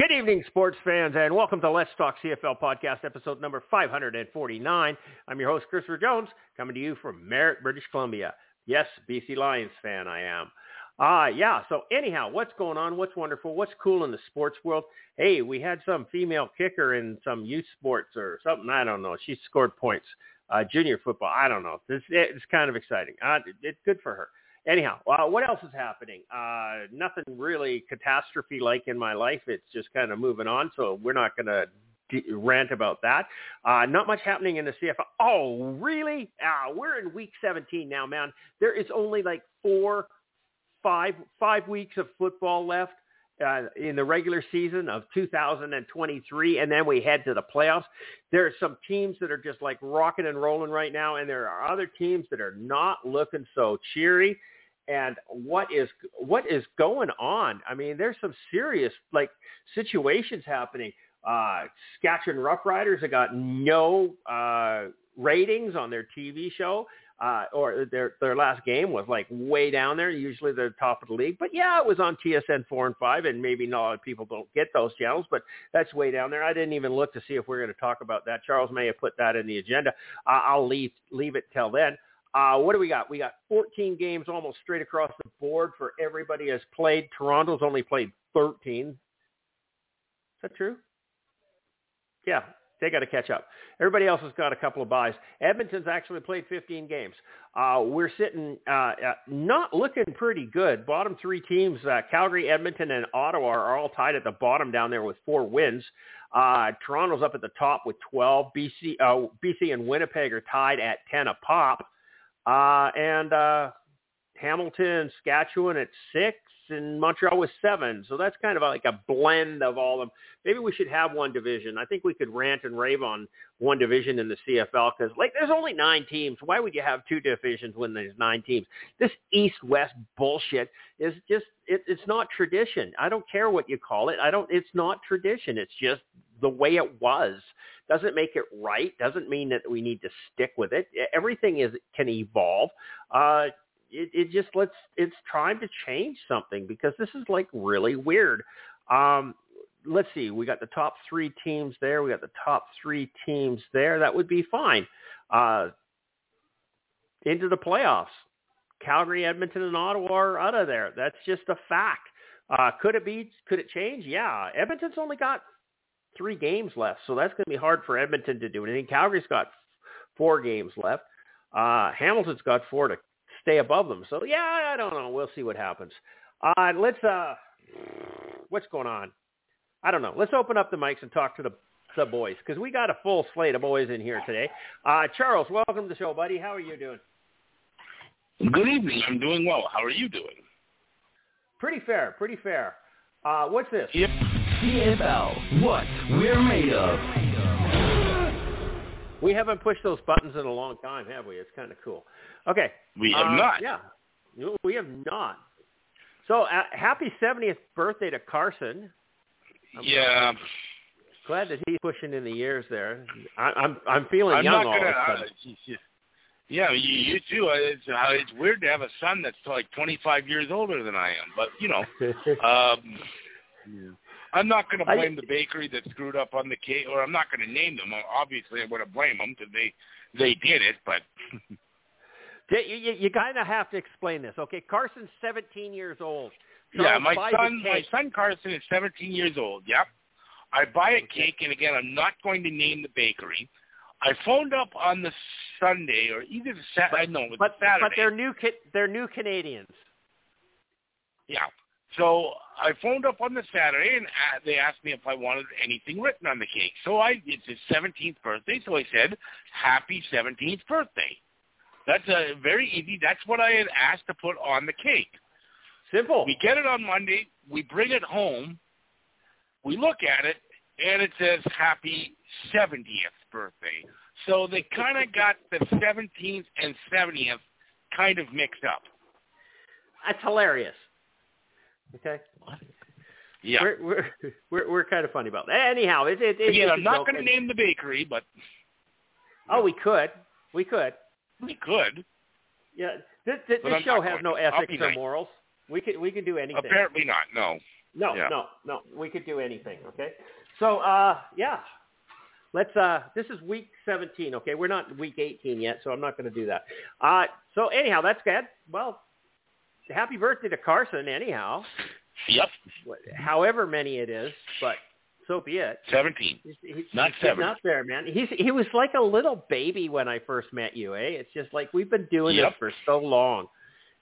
Good evening, sports fans, and welcome to Let's Talk CFL podcast, episode number 549. I'm your host, Christopher Jones, coming to you from Merritt, British Columbia. Yes, BC Lions fan I am. Uh, yeah, so anyhow, what's going on? What's wonderful? What's cool in the sports world? Hey, we had some female kicker in some youth sports or something. I don't know. She scored points. Uh, junior football. I don't know. It's, it's kind of exciting. Uh, it's good for her anyhow, uh, what else is happening? Uh, nothing really catastrophe-like in my life. It's just kind of moving on, so we're not going to d- rant about that. Uh, not much happening in the CFL. Oh, really? Uh, we're in week 17 now, man. There is only like four, five, five weeks of football left. Uh, in the regular season of 2023, and then we head to the playoffs. There are some teams that are just like rocking and rolling right now, and there are other teams that are not looking so cheery. And what is what is going on? I mean, there's some serious like situations happening. Uh, Saskatchewan Roughriders have got no uh, ratings on their TV show uh, or their their last game was like way down there. Usually they're top of the league, but yeah, it was on TSN four and five, and maybe not a lot of people don't get those channels, but that's way down there. I didn't even look to see if we are going to talk about that. Charles may have put that in the agenda. Uh, I'll leave leave it till then. Uh, what do we got? We got 14 games almost straight across the board for everybody has played. Toronto's only played 13. Is that true? Yeah, they got to catch up. Everybody else has got a couple of buys. Edmonton's actually played 15 games. Uh, we're sitting uh, uh, not looking pretty good. Bottom three teams, uh, Calgary, Edmonton, and Ottawa are all tied at the bottom down there with four wins. Uh, Toronto's up at the top with 12. BC, uh, BC and Winnipeg are tied at 10 a pop. Uh, and uh, Hamilton, Saskatchewan at six and Montreal was seven. So that's kind of like a blend of all of them. Maybe we should have one division. I think we could rant and rave on one division in the CFL because like there's only nine teams. Why would you have two divisions when there's nine teams? This East-West bullshit is just it, it's not tradition. I don't care what you call it. I don't. It's not tradition. It's just the way it was. Doesn't make it right. Doesn't mean that we need to stick with it. Everything is can evolve. Uh, it, it just let's it's time to change something because this is like really weird. Um, let's see, we got the top three teams there. We got the top three teams there. That would be fine. Uh, into the playoffs. Calgary, Edmonton, and Ottawa are out of there. That's just a fact. Uh, could it be? Could it change? Yeah. Edmonton's only got three games left, so that's going to be hard for Edmonton to do anything. Calgary's got four games left. Uh, Hamilton's got four to stay above them. So yeah, I don't know. We'll see what happens. Uh, let's uh, what's going on? I don't know. Let's open up the mics and talk to the the boys because we got a full slate of boys in here today. Uh, Charles, welcome to the show, buddy. How are you doing? Good evening. I'm doing well. How are you doing? Pretty fair. Pretty fair. Uh, what's this? Yep. CFL, what we're made of. We haven't pushed those buttons in a long time, have we? It's kind of cool. Okay. We have uh, not. Yeah. No, We have not. So uh, happy 70th birthday to Carson. I'm yeah. Glad that he's pushing in the years there. I, I'm I'm feeling I'm young not all gonna. of a Uh, sudden. yeah, you, you too. Uh, It's uh, it's weird to have a son that's like 25 years older than I am, but you know, um, I'm not going to I- blame the bakery that screwed up on the cake, or I'm not going to name them. Obviously, I'm going to blame them because they they did it, but you, you, you kind of have to explain this. Okay, Carson's 17 years old. yeah, my son, my son Carson is 17 years old. Yep. I buy a cake, and again, I'm not going to name the bakery. I phoned up on the Sunday, or either the Saturday. No, it was but Saturday. but they're new Ca- they're new Canadians. Yeah. So I phoned up on the Saturday, and uh, they asked me if I wanted anything written on the cake. So I it's his 17th birthday, so I said, "Happy 17th birthday." That's a very easy. That's what I had asked to put on the cake. Simple. We get it on Monday. We bring it home. we look at it and it says happy 70th birthday. So they kind of got the 17th and 70th kind of mixed up. That's hilarious. Okay. Yeah. We're we're we're, we're kind of funny about that. Anyhow, it, it, it, Again, it's I'm not going to name the bakery, but Oh, we could, we could. we could. Yeah, this, this, this show has no ethics or nice. morals. We could we could do anything. Apparently not. No. No, Yeah. no, no. We could do anything. Okay. So, uh, yeah. Let's. Uh, this is week 17. Okay, we're not week 18 yet, so I'm not going to do that. Uh, so anyhow, that's good. Well, happy birthday to Carson. Anyhow, Yep. However many it is, but so be it. 17. He's, he's, Not he's seven. up there, man. He's he was like a little baby when I first met you, eh? It's just like we've been doing Yep. this for so long.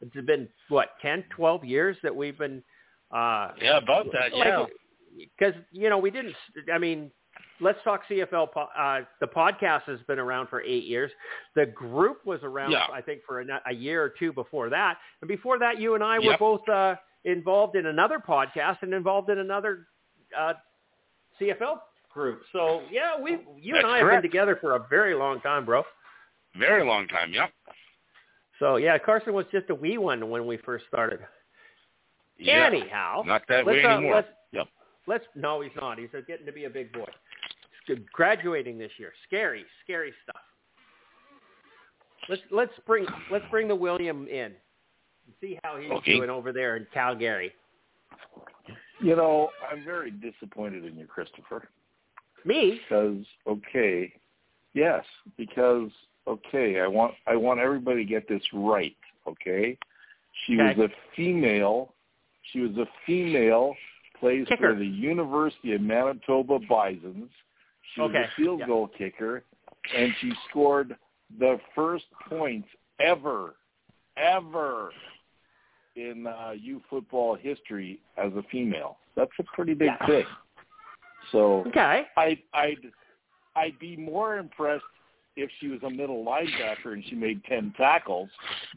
It's been what 10, 12 years that we've been. Uh, Yeah, about that. Yeah. because you know we didn't. I mean, let's talk CFL. Uh, the podcast has been around for eight years. The group was around, Yeah. I think, for a, a year or two before that. And before that, you and I were both uh, involved in another podcast and involved in another uh, CFL group. So yeah, we you and That's I have been together for a very long time, bro. Very long time. Yep. So yeah, Carson was just a wee one when we first started. Yeah. Anyhow, Not that way uh, anymore. let's- Yep. Let's no, he's not. He's getting to be a big boy. He's good- graduating this year. Scary, scary stuff. Let's let's bring let's bring the William in and see how he's Okay. doing over there in Calgary. You know, I'm very disappointed in you, Christopher. Me? Because okay, yes, because okay, I want I want everybody to get this right. Okay, she Okay. was a female. She was a female. Plays Kicker. for the University of Manitoba Bisons. She was a field yeah. goal kicker, and she scored the first points ever, ever in uh, U football history as a female. That's a pretty big Yeah. thing. So Okay. I, I'd I'd be more impressed if she was a middle linebacker and she made ten tackles,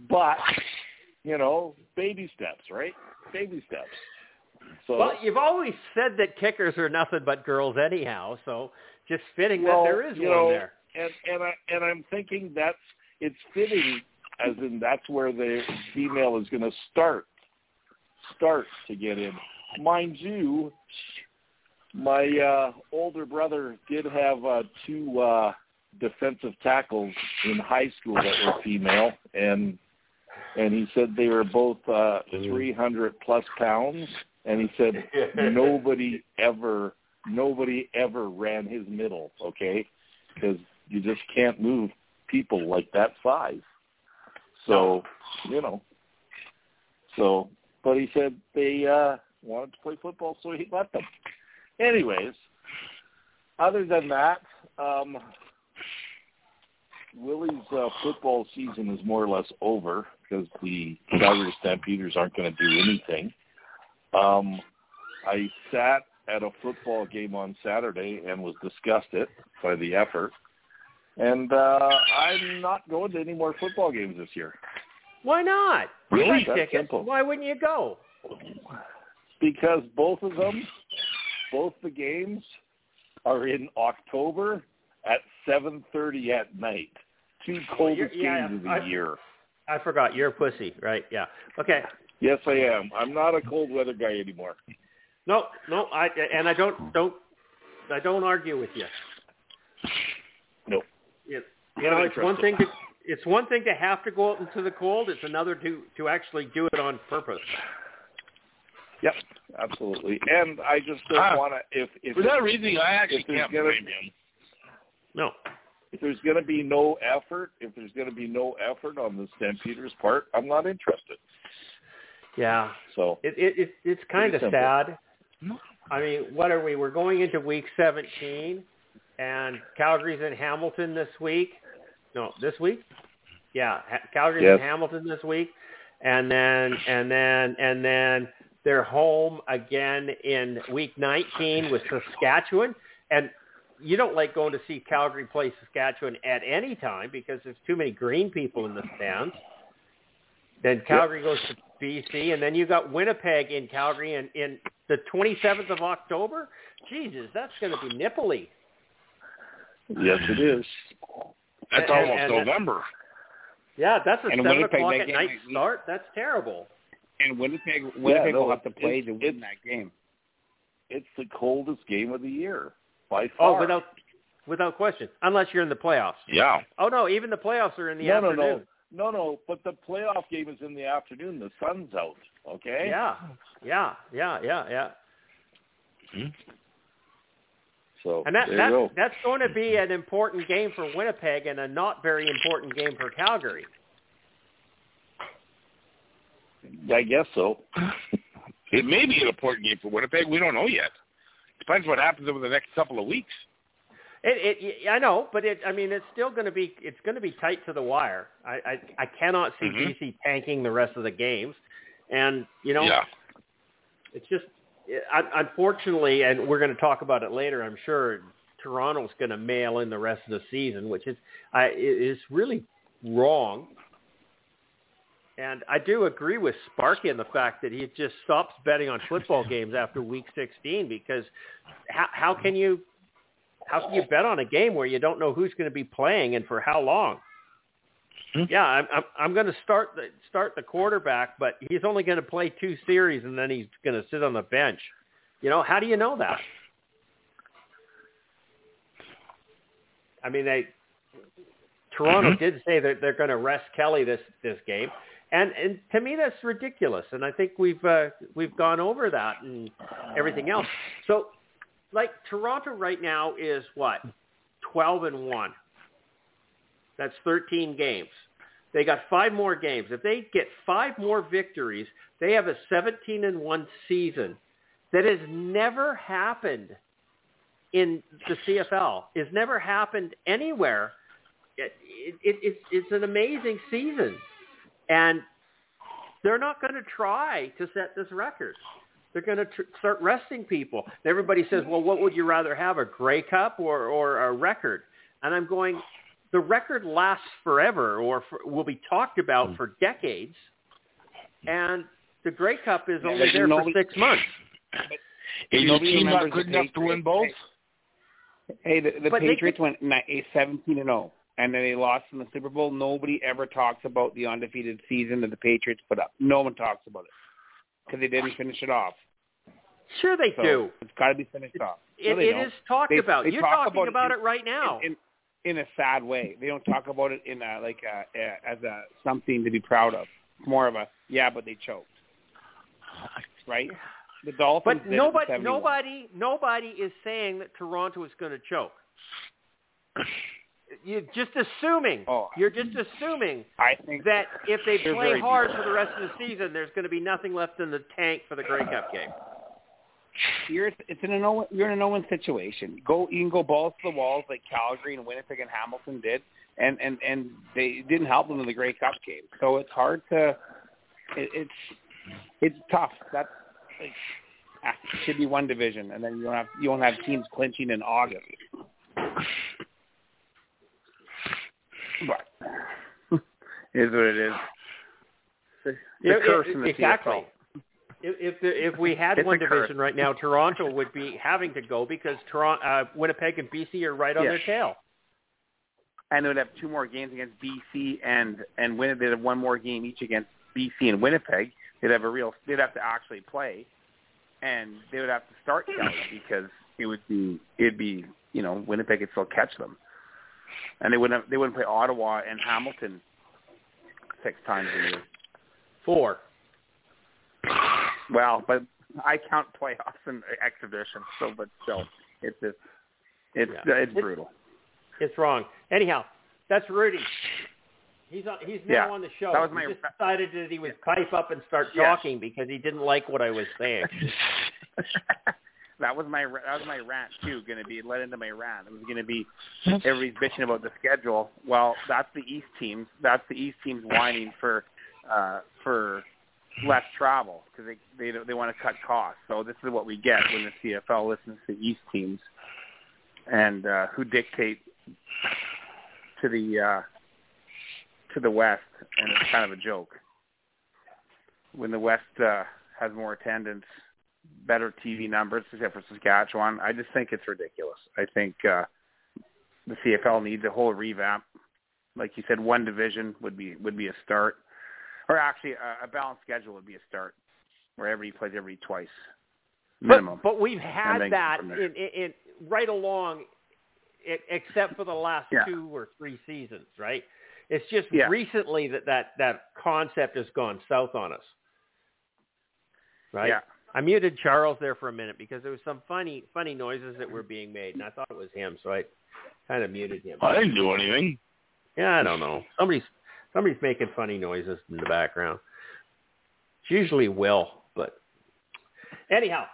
but you know, baby steps, right? Baby steps. So Well, you've always said that kickers are nothing but girls anyhow, so just fitting well, that there is you one know, there. and and I and I'm thinking that's it's fitting, as in that's where the female is going to start start to get in. Mind you, my uh, older brother did have uh, two uh, defensive tackles in high school that were female, and and he said they were both uh, 300 plus pounds, and he said nobody ever nobody ever ran his middle, okay? Because you just can't move people like that size. So, you know. So, but he said they uh wanted to play football, so he let them. Anyways, other than that, um Willie's uh, football season is more or less over because the Calgary Stampeders aren't going to do anything. Um, I sat at a football game on Saturday and was disgusted by the effort. And uh, I'm not going to any more football games this year Why not? Really? Tickets. simple. Why wouldn't you go? because both of them, both the games, are in October at 7:30 at night. Two coldest you're- yeah, games of the I- year. I forgot. You're a pussy, right? Yeah. Okay. Yes, I am. I'm not a cold weather guy anymore. No, no, I and I don't don't I don't argue with you. No. It, you know, it's one thing to it's one thing to have to go out into the cold. It's another to to actually do it on purpose. Yep, absolutely. And I just don't Ah. want to. If if For that reason, I actually if there's can't gonna- blame him. No. if there's going to be no effort, if there's going to be no effort on the Stampeders' part, I'm not interested. Yeah. So It it, it it's kind of sad. I mean, what are we? We're going into week 17, and Calgary's in Hamilton this week. No, this week. Yeah, Calgary's Yes. in Hamilton this week, and then and then and then they're home again in week 19 with Saskatchewan. And you don't like going to see Calgary play Saskatchewan at any time because there's too many green people in the stands. Then Calgary goes to BC, and then you got Winnipeg in Calgary in, in the 27th of October. Jesus, that's going to be nipply. Yes, it is. That's And- almost and- November. Yeah, that's a And seven Winnipeg, o'clock at game night might start. That's terrible. And Winnipeg, Winnipeg no, will have to play it's- to win it's- that game. It's the coldest game of the year by oh, far. Oh, without without question, unless you're in the playoffs. Yeah. Oh no, even the playoffs are in the no, no, afternoon. no, no, no. No, but the playoff game is in the afternoon. The sun's out. Okay. Yeah, yeah, yeah, yeah, yeah. Hmm? So And that, there that you go. that's going to be an important game for Winnipeg and a not very important game for Calgary. I guess so. It may be an important game for Winnipeg. We don't know yet. Depends what happens over the next couple of weeks. It, it, I know, but it, I mean, it's still going to be, it's going to be tight to the wire. I, I, I cannot see Mhm. BC tanking the rest of the games, and you know, Yeah. it's just, unfortunately, and we're going to talk about it later. I'm sure Toronto's going to mail in the rest of the season, which is, I, is really wrong. And I do agree with Sparky in the fact that he just stops betting on football games after week 16 because how, how can you how can you bet on a game where you don't know who's going to be playing and for how long? Hmm. Yeah, I'm I'm, I'm going to start the start the quarterback, but he's only going to play two series and then he's going to sit on the bench. You know, how do you know that? I mean, they Toronto Mhm. did say that they're going to rest Kelly this this game, and and to me that's ridiculous. And I think we've uh, we've gone over that and everything else. So, like Toronto right now is what twelve and one. That's thirteen games. They got five more games. If they get five more victories, they have a seventeen and one season. That has never happened in the CFL. It's never happened anywhere. It, it, it, it's, it's an amazing season, and they're not going to try to set this record. They're going to tr- start resting people. And everybody says, "Well, what would you rather have, a Grey Cup or or a record?" And I'm going, the record lasts forever, or for, will be talked about hmm. for decades, and the Grey Cup is only but there for nobody- six months. Is your Nobody team not good the enough to win both? Hey, the, the But they Patriots went ni- a 17 and 0, and then they lost in the Super Bowl. Nobody ever talks about the undefeated season that the Patriots put up. No one talks about it because they didn't finish it off. Sure, they So do. it's got to be finished off. No, It, they it don't. is talked They- about. they You're talk talking about about it it, right now. in, in in a sad way. They don't talk about it in a, like a, a, as a something to be proud of. It's more of a yeah, but they choked, right? The Dolphins. But did it in nobody, nobody, nobody is saying that Toronto is going to choke. You're just assuming. Oh. You're just assuming I think that if they play hard deep. for the rest of the season, there's going to be nothing left in the tank for the Grey Cup game. you're it's in a no you're in a no win situation. Go you can go balls to the walls like Calgary and Winnipeg and Hamilton did, and and and they didn't help them in the Grey Cup game. So it's hard to it, it's it's tough. That's like ah, should be one division, and then you don't have you won't have teams clinching in August. But it is what it is. The, the Yeah, curse it- in the exactly. CFL. If if, the, if we had It's one curse. division right now, Toronto would be having to go because Toronto, uh, Winnipeg and BC are right on Yeah. their tail. and they would have two more games against BC and and Winnipeg. They'd have one more game each against BC and Winnipeg. They'd have a real. They'd have to actually play, and they would have to start Kelly because it would be it'd be you know Winnipeg could still catch them, and they wouldn't have, they wouldn't play Ottawa and Hamilton six times a year. Four. Well, but I count playoffs and exhibitions, so but still, it's just it's Yeah. it's It's- brutal. It's wrong. Anyhow, that's Rudy. He's on, he's now Yeah, on the show. that was he just decided that he would pipe up and start Yeah. talking because he didn't like what I was saying. that was my that was my rant too. Going to be led into my rant. It was going to be everybody's bitching about the schedule. Well, that's the East teams. That's the East teams whining for uh, for less travel because they they they want to cut costs. So this is what we get when the CFL listens to East teams and uh, who dictate to the uh, to the West, and it's kind of a joke when the West uh, has more attendance better TV numbers except for Saskatchewan. I just think it's ridiculous. I think uh, the CFL needs a whole revamp. Like you said, one division would be would be a start, or actually a, a balanced schedule would be a start, where everybody plays every twice minimum. But, but we've had that in, in, in right along, e- except for the last Yeah. two or three seasons, right? It's just Yeah. recently that, that that concept has gone south on us, right? Yeah. I muted Charles there for a minute because there was some funny funny noises that were being made, and I thought it was him, so I kind of muted him. I didn't do anything. Yeah, I don't know. Somebody's somebody's making funny noises in the background. It's usually Will, but anyhow.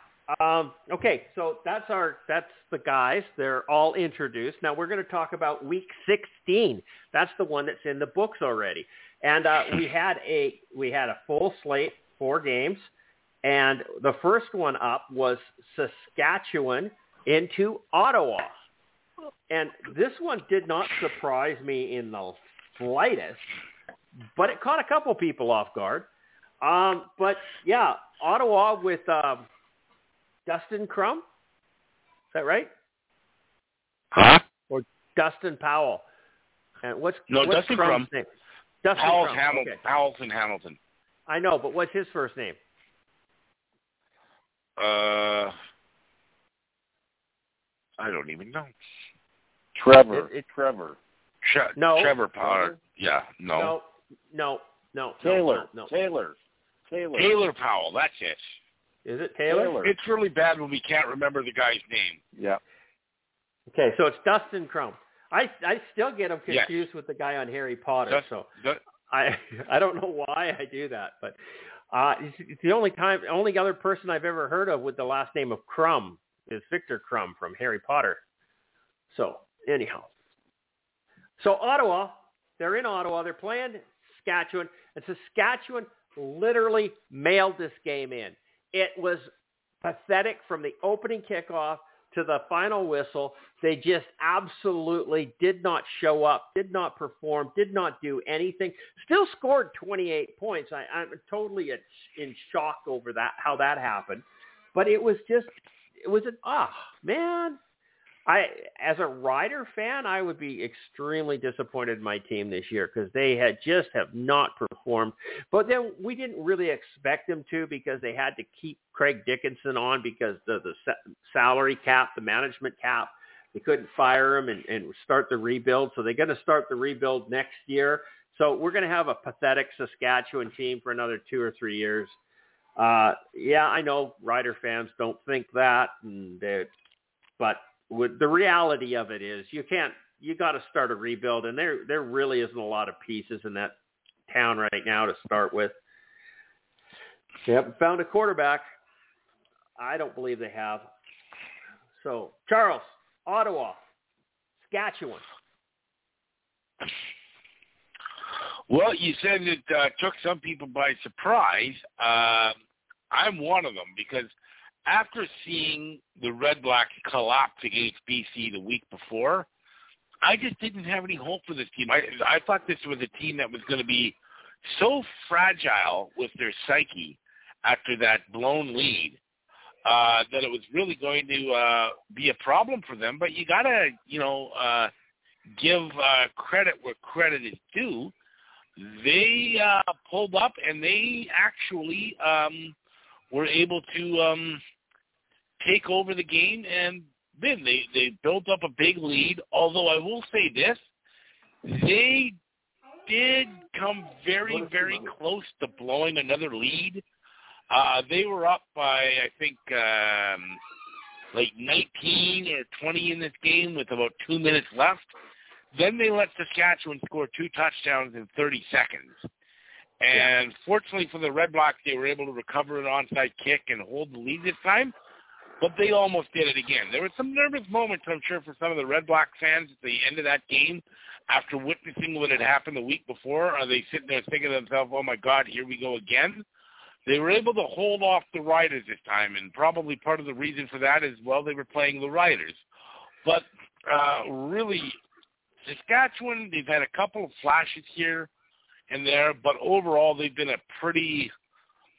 Um, okay, so that's our that's the guys. They're all introduced. Now we're going to talk about week 16. That's the one that's in the books already. And uh, we had a we had a full slate, four games, and the first one up was Saskatchewan into Ottawa. And this one did not surprise me in the slightest, but it caught a couple people off guard. Um, but yeah, Ottawa with um, Dustin Crum. Is that right? Huh? Or Dustin Powell? And what's No, what's Dustin Crum's Crum. name? Dustin Powell's Crum. Hamilton. Okay. Powell's in Hamilton. I know, but what's his first name? Uh, I don't even know. Trevor. It- it- Trevor. Tre- No. Trevor Power. Yeah, no. No, no, no. Taylor. No, no. Taylor. Taylor. Taylor Powell. That's it. Is it Taylor? Taylor. It's really bad when we can't remember the guy's name. Yeah. Okay, so it's Dustin Crum. I I still get him Yes. confused with the guy on Harry Potter. Dust- so Du- I I don't know why I do that, but uh, it's, it's the only time, only other person I've ever heard of with the last name of Crumb is Viktor Krum from Harry Potter. So anyhow, so Ottawa, they're in Ottawa, they're playing Saskatchewan, and Saskatchewan literally mailed this game in. It was pathetic from the opening kickoff to the final whistle. They just absolutely did not show up, did not perform, did not do anything. Still scored 28 points. I, I'm totally in in shock over that, how that happened. But it was just, it was an, ah, man. I, as a Rider fan, I would be extremely disappointed in my team this year because they had just have not performed. But then we didn't really expect them to because they had to keep Craig Dickenson on because the the salary cap, the management cap, they couldn't fire him and, and start the rebuild. So they're going to start the rebuild next year. So we're going to have a pathetic Saskatchewan team for another two or three years. Uh, yeah, I know Rider fans don't think that, and they, but with the reality of it is you can't you got to start a rebuild and there there really isn't a lot of pieces in that town right now to start with. They haven't found a quarterback. I don't believe they have. So charles ottawa saskatchewan. Well, you said it uh, took some people by surprise. Uh, I'm one of them because after seeing the Red Blacks collapse against BC the week before, I just didn't have any hope for this team. I, I thought this was a team that was going to be so fragile with their psyche after that blown lead uh, that it was really going to uh, be a problem for them. But you got to, you know, uh, give uh, credit where credit is due they uh, pulled up and they actually um, were able to um, take over the game and then they they built up a big lead. Although I will say this, they did come very very close to blowing another lead. Uh, they were up by I think um, like 19 or 20 in this game with about two minutes left. Then they let Saskatchewan score two touchdowns in 30 seconds. And fortunately for the Red Blacks, they were able to recover an onside kick and hold the lead this time. But they almost did it again. There were some nervous moments, I'm sure, for some of the Red Black fans at the end of that game after witnessing what had happened the week before. Are they sitting there thinking to themselves, oh, my God, here we go again? They were able to hold off the Riders this time, and probably part of the reason for that is, well, they were playing the Riders. But uh, really, Saskatchewan, they've had a couple of flashes here and there, but overall they've been a pretty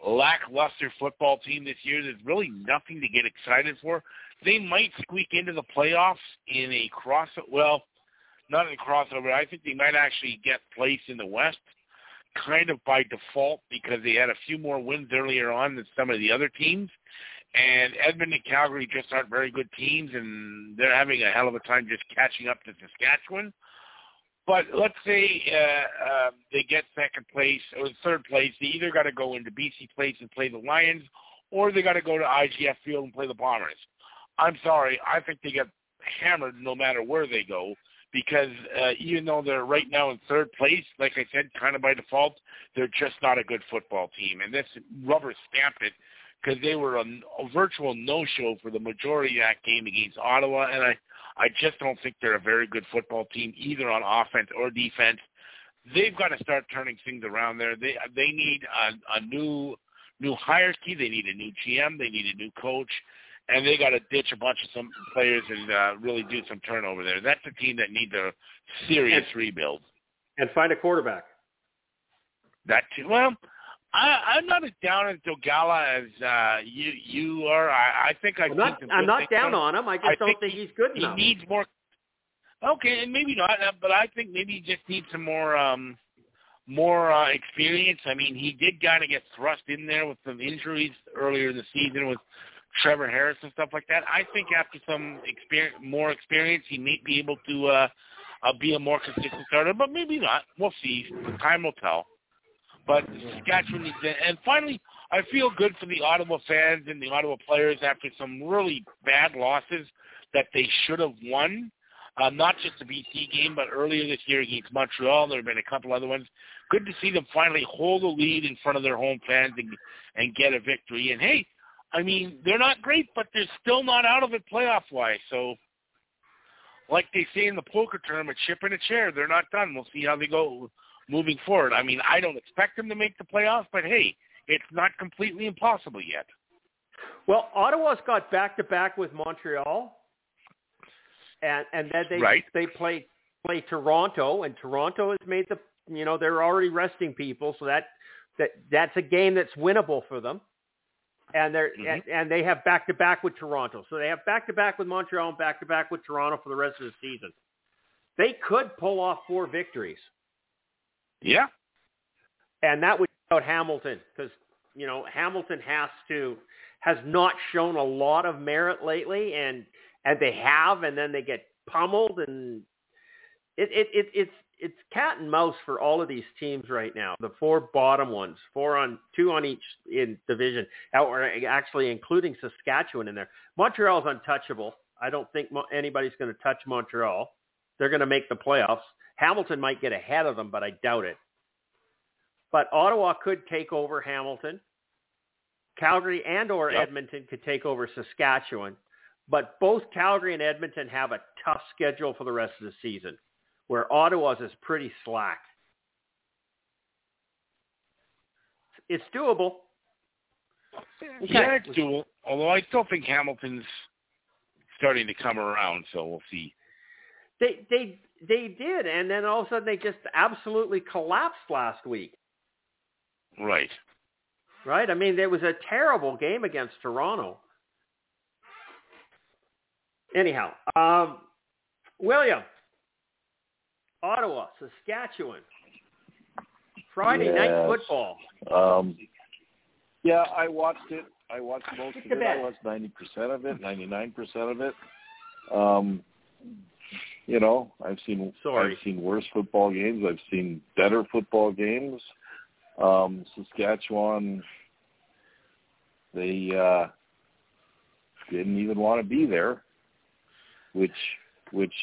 lackluster football team this year. There's really nothing to get excited for. They might squeak into the playoffs in a cross. Well, not in a crossover. I think they might actually get placed in the West, kind of by default because they had a few more wins earlier on than some of the other teams. And Edmonton and Calgary just aren't very good teams, and they're having a hell of a time just catching up to Saskatchewan. But let's say uh, uh, they get second place or third place. They either got to go into BC Place and play the Lions, or they got to go to IG Field and play the Bombers. I'm sorry, I think they get hammered no matter where they go because uh, even though they're right now in third place, like I said, kind of by default, they're just not a good football team. And this rubber stamped it because they were a, a virtual no-show for the majority of that game against Ottawa, and I I just don't think they're a very good football team either on offense or defense. They've got to start turning things around there. They they need a, a new new hierarchy. They need a new GM. They need a new coach, and they got to ditch a bunch of some players and uh, really do some turnover there. That's a team that needs a serious and, rebuild. And find a quarterback. That too. Well, I, I'm not as down on Dolegala as uh, you you are. I, I think I've I'm not, I'm not down on him. I just I don't think think he's good he enough. He needs more. Okay, and maybe not, uh, but I think maybe he just needs some more um more uh, experience. I mean, he did kind of get thrust in there with some injuries earlier in the season with Trevor Harris and stuff like that. I think after some experience, more experience, he may be able to uh, uh, be a more consistent starter, but maybe not. We'll see. Time will tell. But Saskatchewan needs to, and finally, I feel good for the Ottawa fans and the Ottawa players after some really bad losses that they should have won. Uh, not just the BC game, but earlier this year against Montreal. There have been a couple other ones. Good to see them finally hold a lead in front of their home fans and, and get a victory. And hey, I mean, they're not great, but they're still not out of it playoff-wise. So, like they say in the poker term, a chip in a chair. They're not done. We'll see how they go moving forward. I mean, I don't expect them to make the playoffs, but hey, it's not completely impossible yet. Well, Ottawa's got back to back with Montreal, and and then they Right. they play play Toronto, and Toronto has made the you know they're already resting people, so that that that's a game that's winnable for them. And they're Mhm. and, and they have back to back with Toronto, so they have back to back with Montreal and back to back with Toronto for the rest of the season. They could pull off four victories. Yeah. and that would out Hamilton because you know Hamilton has to has not shown a lot of merit lately, and and they have, and then they get pummeled, and it it, it it's it's cat and mouse for all of these teams right now. The four bottom ones, four on two on each in division, uh, or actually including Saskatchewan in there. Montreal's untouchable. I don't think anybody's going to touch Montreal. They're going to make the playoffs. Hamilton might get ahead of them, but I doubt it. But Ottawa could take over Hamilton. Calgary and or Yep. Edmonton could take over Saskatchewan. But both Calgary and Edmonton have a tough schedule for the rest of the season, where Ottawa's is pretty slack. It's doable. Yeah, it's doable. Although I still think Hamilton's starting to come around, so we'll see. They they they did, and then all of a sudden they just absolutely collapsed last week. Right. Right? I mean, there was a terrible game against Toronto. Anyhow, um, William, Ottawa, Saskatchewan, Friday night football. Um, yeah, I watched it. I watched most of it. I watched ninety percent of it, ninety nine percent of it. Um, you know, I've seen Sorry. I've seen worse football games. I've seen better football games. Um, Saskatchewan, they uh, didn't even want to be there, which which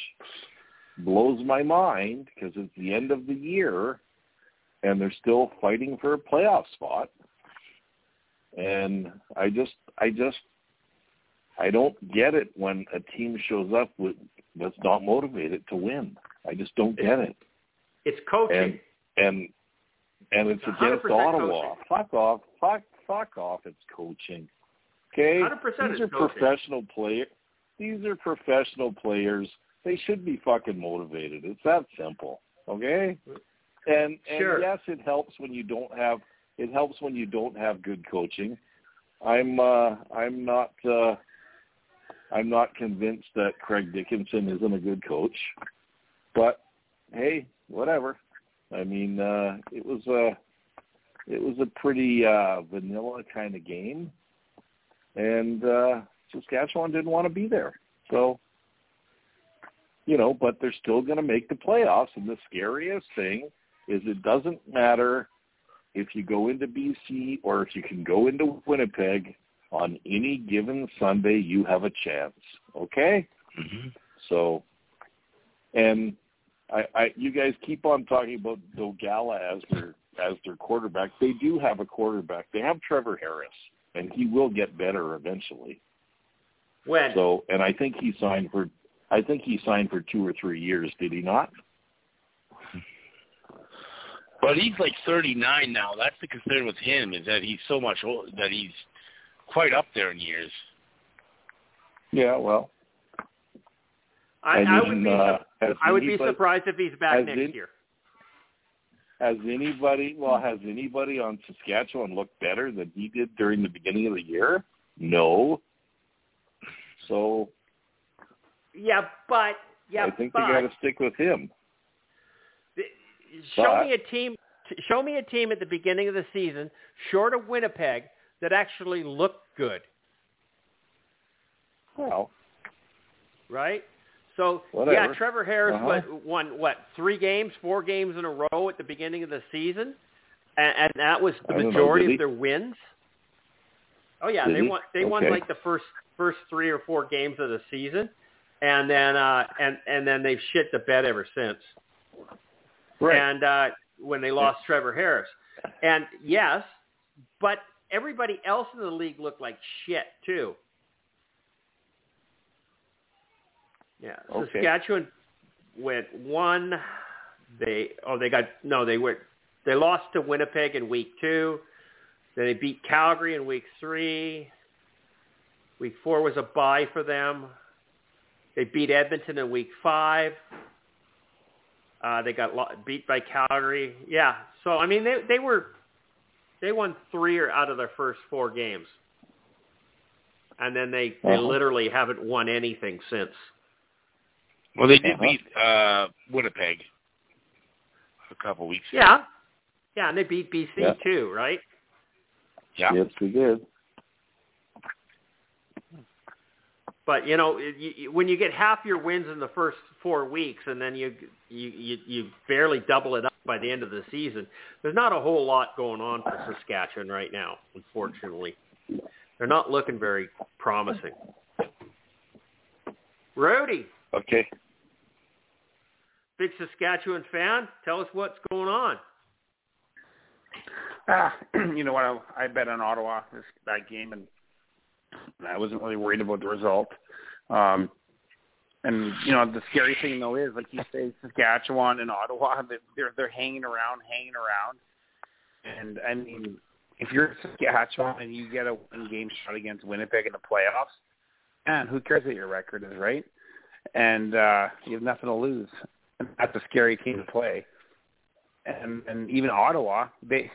blows my mind because it's the end of the year and they're still fighting for a playoff spot. And I just, I just, I don't get it when a team shows up with that's not motivated to win. I just don't get it. It's coaching. And and and it's It's against Ottawa. coaching. Fuck off. Fuck fuck off. It's coaching. Okay. 100% These are coaching. professional players. These are professional players. They should be fucking motivated. It's that simple. Okay. And and Sure. yes, it helps when you don't have it helps when you don't have good coaching. I'm uh, I'm not uh, I'm not convinced that Craig Dickenson isn't a good coach, but hey, whatever. I mean, uh, it was a it was a pretty uh, vanilla kind of game, and uh, Saskatchewan didn't want to be there. So, you know, but they're still going to make the playoffs. And the scariest thing is it doesn't matter if you go into BC or if you can go into Winnipeg on any given Sunday, you have a chance. Okay? Mm-hmm. So, and I, I, you guys keep on talking about Dolegala as their as their quarterback. They do have a quarterback. They have Trevor Harris, and he will get better eventually. When? So, and I think he signed for, I think he signed for two or three years. Did he not? But he's like 39 now. That's the concern with him is that he's so much old, that he's quite up there in years. Yeah, well, I, I I would be uh, I would be surprised if he's back next in- year. has anybody? Well, has anybody on Saskatchewan looked better than he did during the beginning of the year? No. So Yeah, but yeah, I think but they got to stick with him. show but- me a team. Show me a team at the beginning of the season, short of Winnipeg, that actually looked good, Well, right? So yeah, Trevor Harris Uh-huh. what, won what three games, four games in a row at the beginning of the season, and, and that was the don't know, majority of their wins. Oh yeah, Did they he? won. They won like the first first three or four games of the season, and then uh, and and then they've shit the bed ever since. right. and uh, when they lost Trevor Harris. And yes, but everybody else in the league looked like shit too. Yeah, Okay. Saskatchewan went one. They oh they got no they went they lost to Winnipeg in week two. Then they beat Calgary in week three. Week four was a bye for them. They beat Edmonton in week five. Uh, they got lo- beat by Calgary. Yeah. So I mean, they they were they won three or out of their first four games, and then they they Uh-huh. literally haven't won anything since. Well, they did Uh-huh. beat uh, Winnipeg a couple weeks ago. Yeah. Yeah, and they beat BC Yeah. too, right? Yeah. Yes, we did. But you know, you, you, when you get half your wins in the first four weeks, and then you, you you you barely double it up by the end of the season, there's not a whole lot going on for Saskatchewan right now. Unfortunately, they're not looking very promising. Rody, Okay. big Saskatchewan fan, tell us what's going on. Ah, you know what? I, I bet on Ottawa this that game, and I wasn't really worried about the result. Um, and you know, the scary thing though is, like you say, Saskatchewan and Ottawa, they- they're they're hanging around, hanging around. And I mean, if you're Saskatchewan and you get a one game shot against Winnipeg in the playoffs, man, who cares what your record is, right? And uh, you have nothing to lose. And that's a scary team to play. And and even Ottawa, they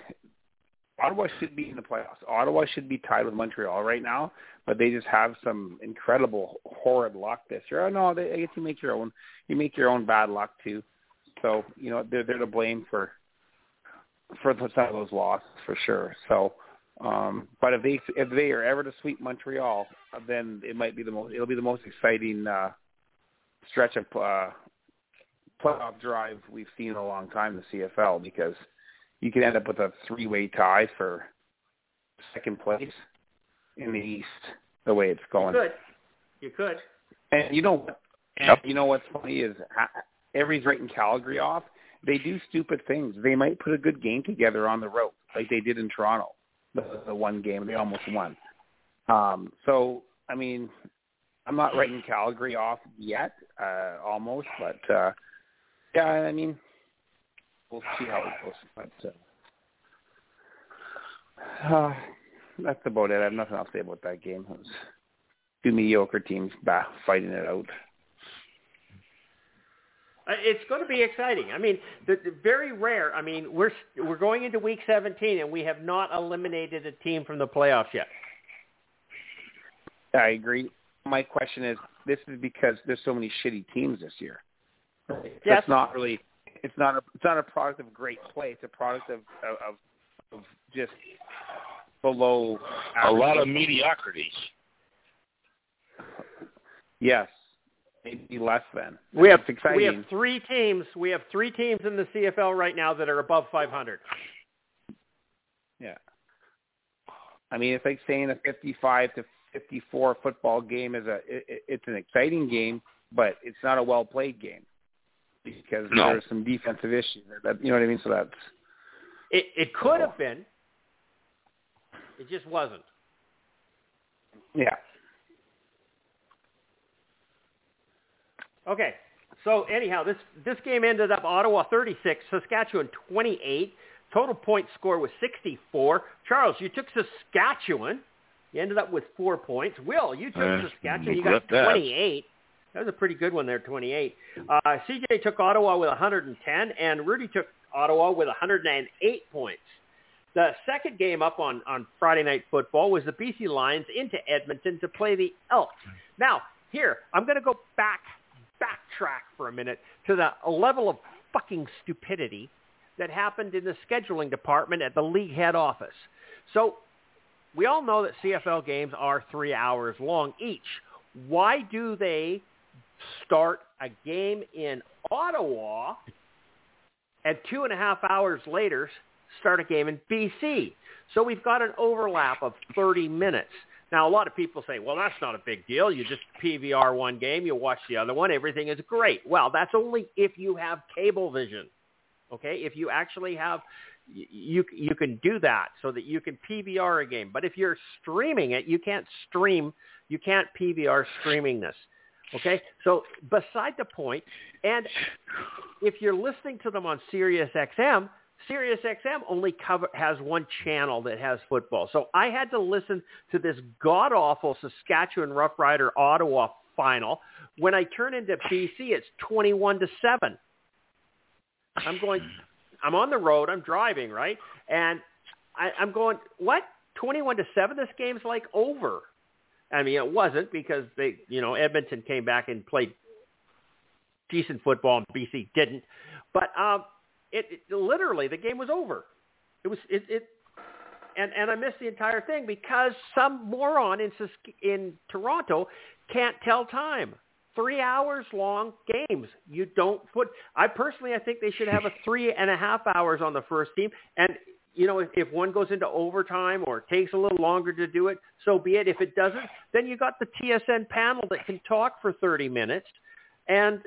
Ottawa should be in the playoffs. Ottawa should be tied with Montreal right now, but they just have some incredible horrid luck this year. Oh, no, they, I guess you make your own. You make your own bad luck too. So you know they're they're to blame for for some of those losses for sure. So, um, but if they if they are ever to sweep Montreal, then it might be the most. It'll be the most exciting uh, stretch of uh, playoff drive we've seen in a long time in the CFL because you could end up with a three-way tie for second place in the East the way it's going. You going. could, you could. And you know, what- and Yep. you know what's funny is ha- Every's writing Calgary off. They do stupid things. They might put a good game together on the road, like they did in Toronto, the, the one game they almost won. Um, so, I mean, I'm not writing Calgary off yet, uh, almost, but uh, yeah, I mean, we'll see how it goes. But uh, uh, that's about it. I have nothing else to say about that game. It was two mediocre teams back fighting it out. Uh, It's going to be exciting. I mean, the, the very rare. I mean, we're we're going into week 17 and we have not eliminated a team from the playoffs yet. I agree. My question is, this is because there's so many shitty teams this year. Yes. It's not really. It's not a. It's not a product of great play. It's a product of of, of, of just below. A lot of football. mediocrities. Yes, maybe less than. We have exciting. we have three teams. We have three teams in the CFL right now that are above 500. Yeah. I mean, it's like saying a 55 to 54 football game is a. It, it- it's an exciting game, but it's not a well played game because No. there's some defensive issues. That you know what I mean. So that's It it could have been. It just wasn't. yeah. Okay. So anyhow, this this game ended up Ottawa 36, Saskatchewan 28. Total point score was 64. Charles, you took Saskatchewan. You ended up with four points. Will, you took Uh, Saskatchewan. You got regret that. 28. That was a pretty good one there, 28. Uh, CJ took Ottawa with 110, and Rudy took Ottawa with 108 points. The second game up on, on Friday Night Football was the BC Lions into Edmonton to play the Elks. Now, here, I'm going to go back, backtrack for a minute to the level of fucking stupidity that happened in the scheduling department at the league head office. So we all know that CFL games are three hours long each. Why do they start a game in Ottawa and two and a half hours later start a game in BC? So we've got an overlap of 30 minutes. Now, a lot of people say, well, that's not a big deal. You just PVR one game, you watch the other one, everything is great. Well, that's only if you have cable vision. Okay, if you actually have, you you can do that so that you can PVR a game. But if you're streaming it, you can't stream, you can't PVR streaming this. Okay, so beside the point, and if you're listening to them on Sirius XM, Sirius XM only cover has one channel that has football. So I had to listen to this god awful Saskatchewan Rough Rider Ottawa final. When I turn into BC, it's twenty-one to seven. I'm going. I'm on the road. I'm driving right, and I, I'm going. What? Twenty-one to seven. This game's like over. I mean, it wasn't because they, you know, Edmonton came back and played decent football, and BC didn't. But um, it, it literally the game was over. It was it, it and and I missed the entire thing because some moron in in Toronto can't tell time. Three hours long games. You don't put. I personally, I think they should have a three and a half hours on the first team. And you know, if, if one goes into overtime or takes a little longer to do it, so be it. If it doesn't, then you got the TSN panel that can talk for thirty minutes, and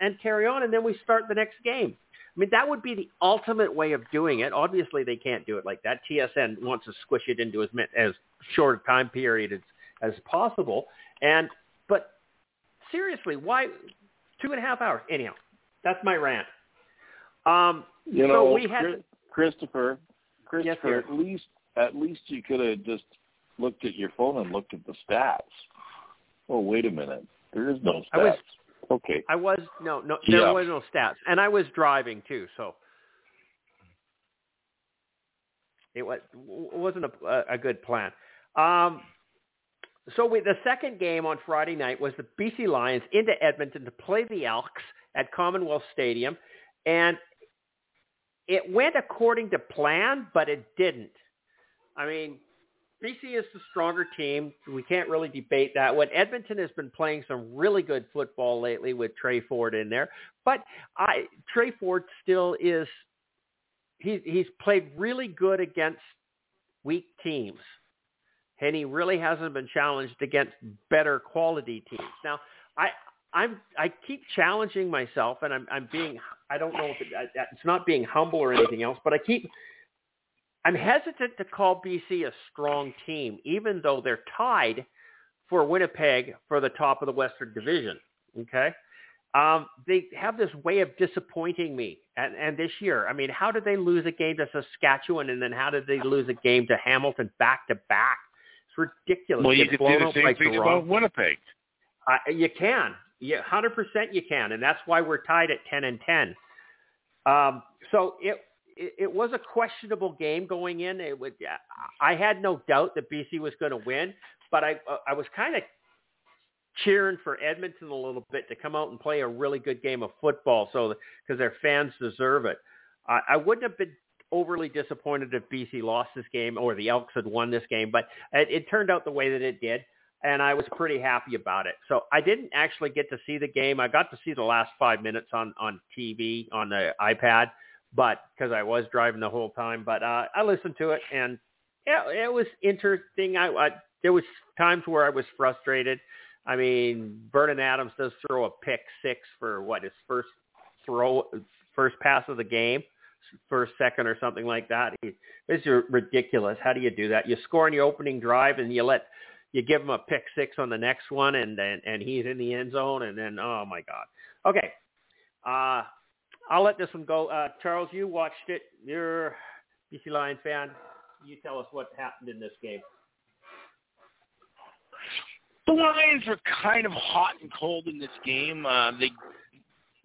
and carry on, and then we start the next game. I mean, that would be the ultimate way of doing it. Obviously, they can't do it like that. TSN wants to squish it into as as short a time period as as possible. And but seriously, why two and a half hours? Anyhow, that's my rant. Um, You so know, we had Chris- Christopher, Yes, Christopher, at least at least you could have just looked at your phone and looked at the stats. Oh, wait a minute. There is no I was- stats. okay. I was no no there Yeah. was no stats, and I was driving too, so it was wasn't a, a good plan. Um, so we, the second game on Friday night was the BC Lions into Edmonton to play the Elks at Commonwealth Stadium, and it went according to plan, but it didn't. I mean, BC is the stronger team. We can't really debate that. When Edmonton has been playing some really good football lately with Tre Ford in there, but I Tre Ford still is. He he's played really good against weak teams, and he really hasn't been challenged against better quality teams. Now, I I'm I keep challenging myself, and I'm I'm being I don't know if it, I- it's not being humble or anything else, but I keep I'm hesitant to call BC a strong team, even though they're tied for Winnipeg for the top of the Western Division. Okay, um, they have this way of disappointing me, and, and this year, I mean, how did they lose a game to Saskatchewan, and then how did they lose a game to Hamilton back to back? It's ridiculous. Well, you Get could do the same thing Toronto. about Winnipeg. Uh, you can, Yeah, hundred percent you can, and that's why we're tied at ten and ten. Um, so it, it it was a questionable game going in. It would I had no doubt that BC was going to win, but I I was kind of cheering for Edmonton a little bit to come out and play a really good game of football, so because their fans deserve it. I, I wouldn't have been overly disappointed if BC lost this game or the Elks had won this game, but it, it turned out the way that it did and I was pretty happy about it. So I didn't actually get to see the game. I got to see the last five minutes on on TV on the iPad, but because I was driving the whole time. But uh, I listened to it, and yeah, it was interesting. I, I there was times where I was frustrated. I mean, Vernon Adams does throw a pick six for what his first throw, first pass of the game, first second or something like that. This is ridiculous. How do you do that? You score in your opening drive and you let you give him a pick six on the next one, and and, and he's in the end zone, and then oh my god. Okay, uh, I'll let this one go. Uh, Charles, you watched it. You're BC Lions fan. You tell us what happened in this game. The Lions were kind of hot and cold in this game. Uh, they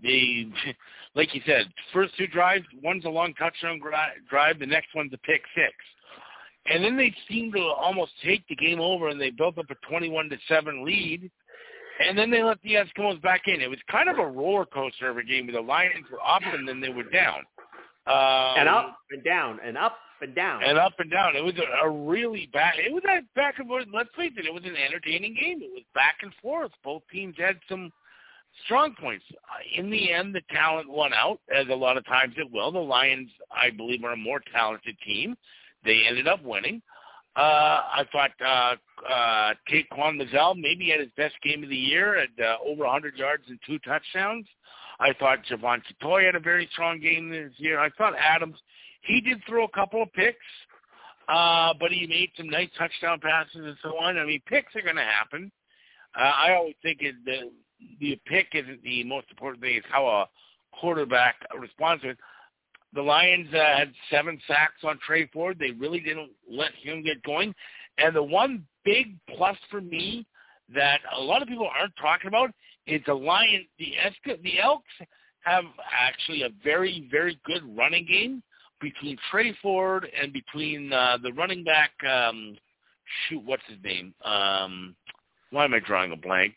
they, like you said, first two drives, one's a long touchdown drive, the next one's a pick six. And then they seemed to almost take the game over, and they built up a 21 to seven lead. And then they let the Eskimos back in. It was kind of a roller coaster of a game the Lions were up and then they were down. Um, and up and down and up and down and up and down. It was a, a really back. It was a back and forth. Let's face it, it was an entertaining game. It was back and forth. Both teams had some strong points. Uh, in the end, the talent won out, as a lot of times it will. The Lions, I believe, are a more talented team. They ended up winning. Uh, I thought uh, uh, Mazel maybe had his best game of the year at uh, over 100 yards and two touchdowns. I thought Javon Toy had a very strong game this year. I thought Adams, he did throw a couple of picks, uh, but he made some nice touchdown passes and so on. I mean, picks are going to happen. Uh, I always think it, the the pick isn't the most important thing. It's how a quarterback responds to it the Lions uh, had seven sacks on Tre Ford. They really didn't let him get going. And the one big plus for me that a lot of people aren't talking about is the Lions. The Esk- the Elks have actually a very very good running game between Tre Ford and between uh, the running back. Um, shoot, what's his name? Um, why am I drawing a blank?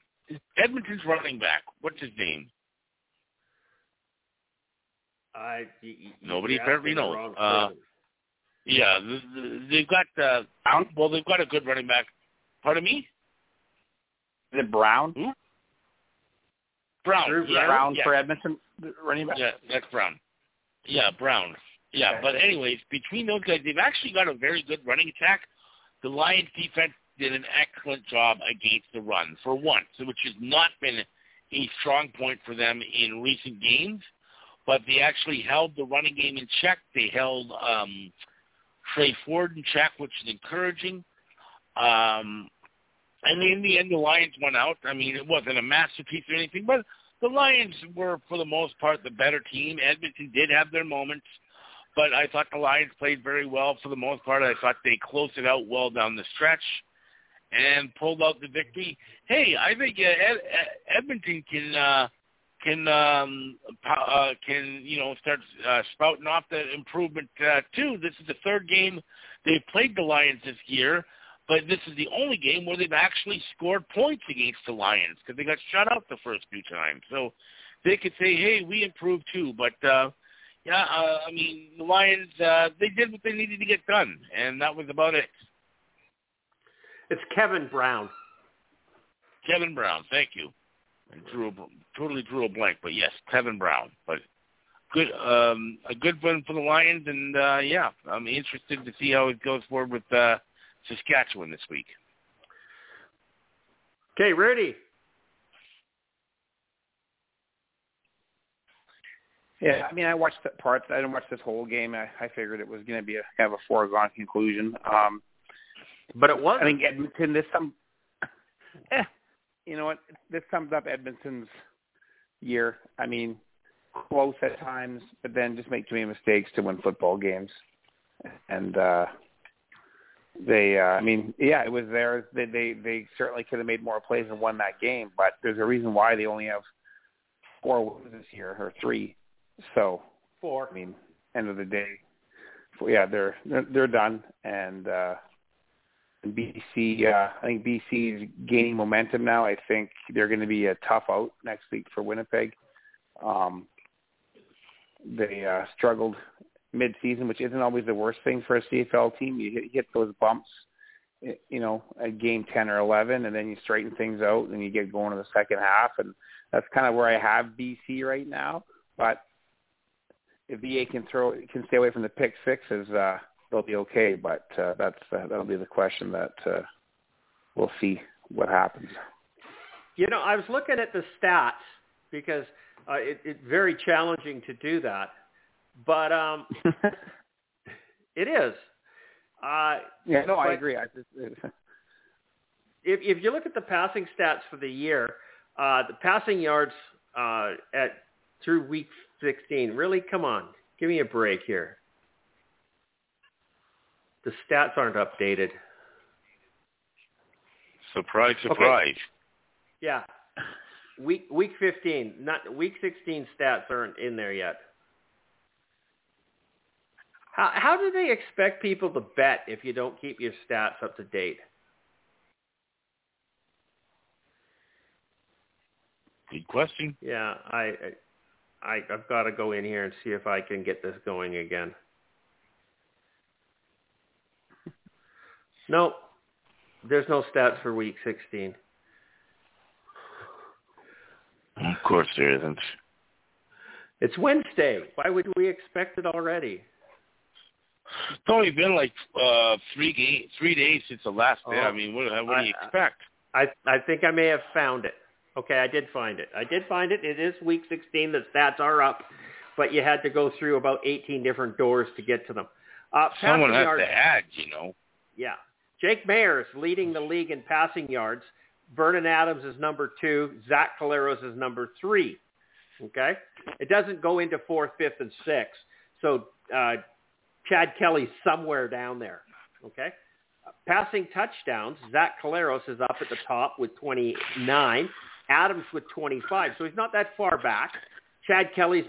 Edmonton's running back. What's his name? I nobody apparently knows. Uh, yeah, they've got uh, well, they've got a good running back. Pardon me. Is it Brown? Who? Brown. Drew yeah, Brown yeah. for Edmonton running back. Yeah, that's Brown. Yeah, Brown. Yeah, okay. but anyways, between those guys, they've actually got a very good running attack. The Lions defense did an excellent job against the run for once, which has not been a strong point for them in recent games but they actually held the running game in check. They held um, Tre Ford in check, which is encouraging. Um, and in the end, the Lions went out. I mean, it wasn't a masterpiece or anything, but the Lions were, for the most part, the better team. Edmonton did have their moments, but I thought the Lions played very well for the most part. I thought they closed it out well down the stretch and pulled out the victory. Hey, I think uh, Ed, Edmonton can uh, can um, uh, can you know start uh, spouting off the improvement uh, too. This is the third game they've played the Lions this year, but this is the only game where they've actually scored points against the Lions because they got shut out the first few times. So they could say, "Hey, we improved too." But uh, yeah, uh, I mean, the Lions uh, they did what they needed to get done, and that was about it. It's Kevin Brown. Kevin Brown, thank you. I drew a, totally drew a blank, but yes, Kevin Brown. But good, um, a good win for the Lions, and uh, yeah, I'm interested to see how it goes forward with uh, Saskatchewan this week. Okay, Rudy. Yeah, I mean, I watched the parts. I didn't watch this whole game. I, I figured it was going to be a kind of a foregone conclusion. Um, but it was. I think Edmonton. There's some. Eh, you know what? This sums up Edmonton's year. I mean, close at times, but then just make too many mistakes to win football games. And uh they, uh, I mean, yeah, it was theirs. They, they they certainly could have made more plays and won that game, but there's a reason why they only have four wins this year or three. So four. I mean, end of the day, yeah, they're they're, they're done, and uh, BC, uh, I think BC is gaining momentum now. I think they're going to be a tough out next week for Winnipeg. Um, they uh, struggled mid-season, which isn't always the worst thing for a CFL team. You hit, hit those bumps, you know, at game 10 or 11, and then you straighten things out, and you get going in the second half, and that's kind of where I have BC right now. But if VA can throw, can stay away from the pick sixes, uh, they'll be okay. But uh, that's uh, that'll be the question that uh, we'll see what happens. You know, I was looking at the stats because uh, it, it's very challenging to do that but um, it is. Uh, yeah, no, I agree. I just, if if you look at the passing stats for the year, uh, the passing yards uh, at through week 16, really, come on, give me a break here. The stats aren't updated. Surprise, surprise. Okay. Yeah. Week week 15, not week 16 stats aren't in there yet. How, how do they expect people to bet if you don't keep your stats up to date? Good question. Yeah, I, I, I've got to go in here and see if I can get this going again. No, there's no stats for week 16. Of course there isn't. It's Wednesday. Why would we expect it already? It's only been like uh, three ga- three days since the last day. Oh, I mean, what, what do you expect? I I think I may have found it. Okay, I did find it. I did find it. It is week 16. The stats are up, but you had to go through about 18 different doors to get to them. Uh, Someone has to add, you know. Yeah. Jake Maier is leading the league in passing yards. Vernon Adams is number two. Zach Collaros is number three. Okay? It doesn't go into fourth, fifth, and sixth. So uh, Chad Kelly's somewhere down there. Okay. Uh, passing touchdowns, Zach Collaros is up at the top with 29. Adams with 25. So he's not that far back. Chad Kelly's,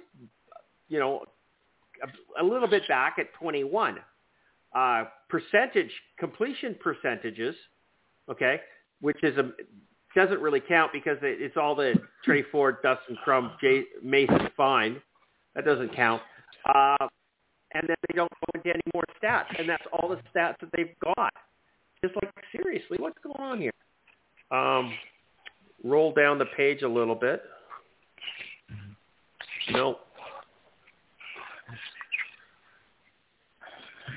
you know, a, a little bit back at 21. Uh, percentage, completion percentages, okay, which is a, doesn't really count because it, it's all the Tre Ford, Dustin Crum, Jay, Mason Fine. That doesn't count. Uh, and then they don't go into any more stats, and that's all the stats that they've got. Just like seriously, what's going on here? Um, roll down the page a little bit. No.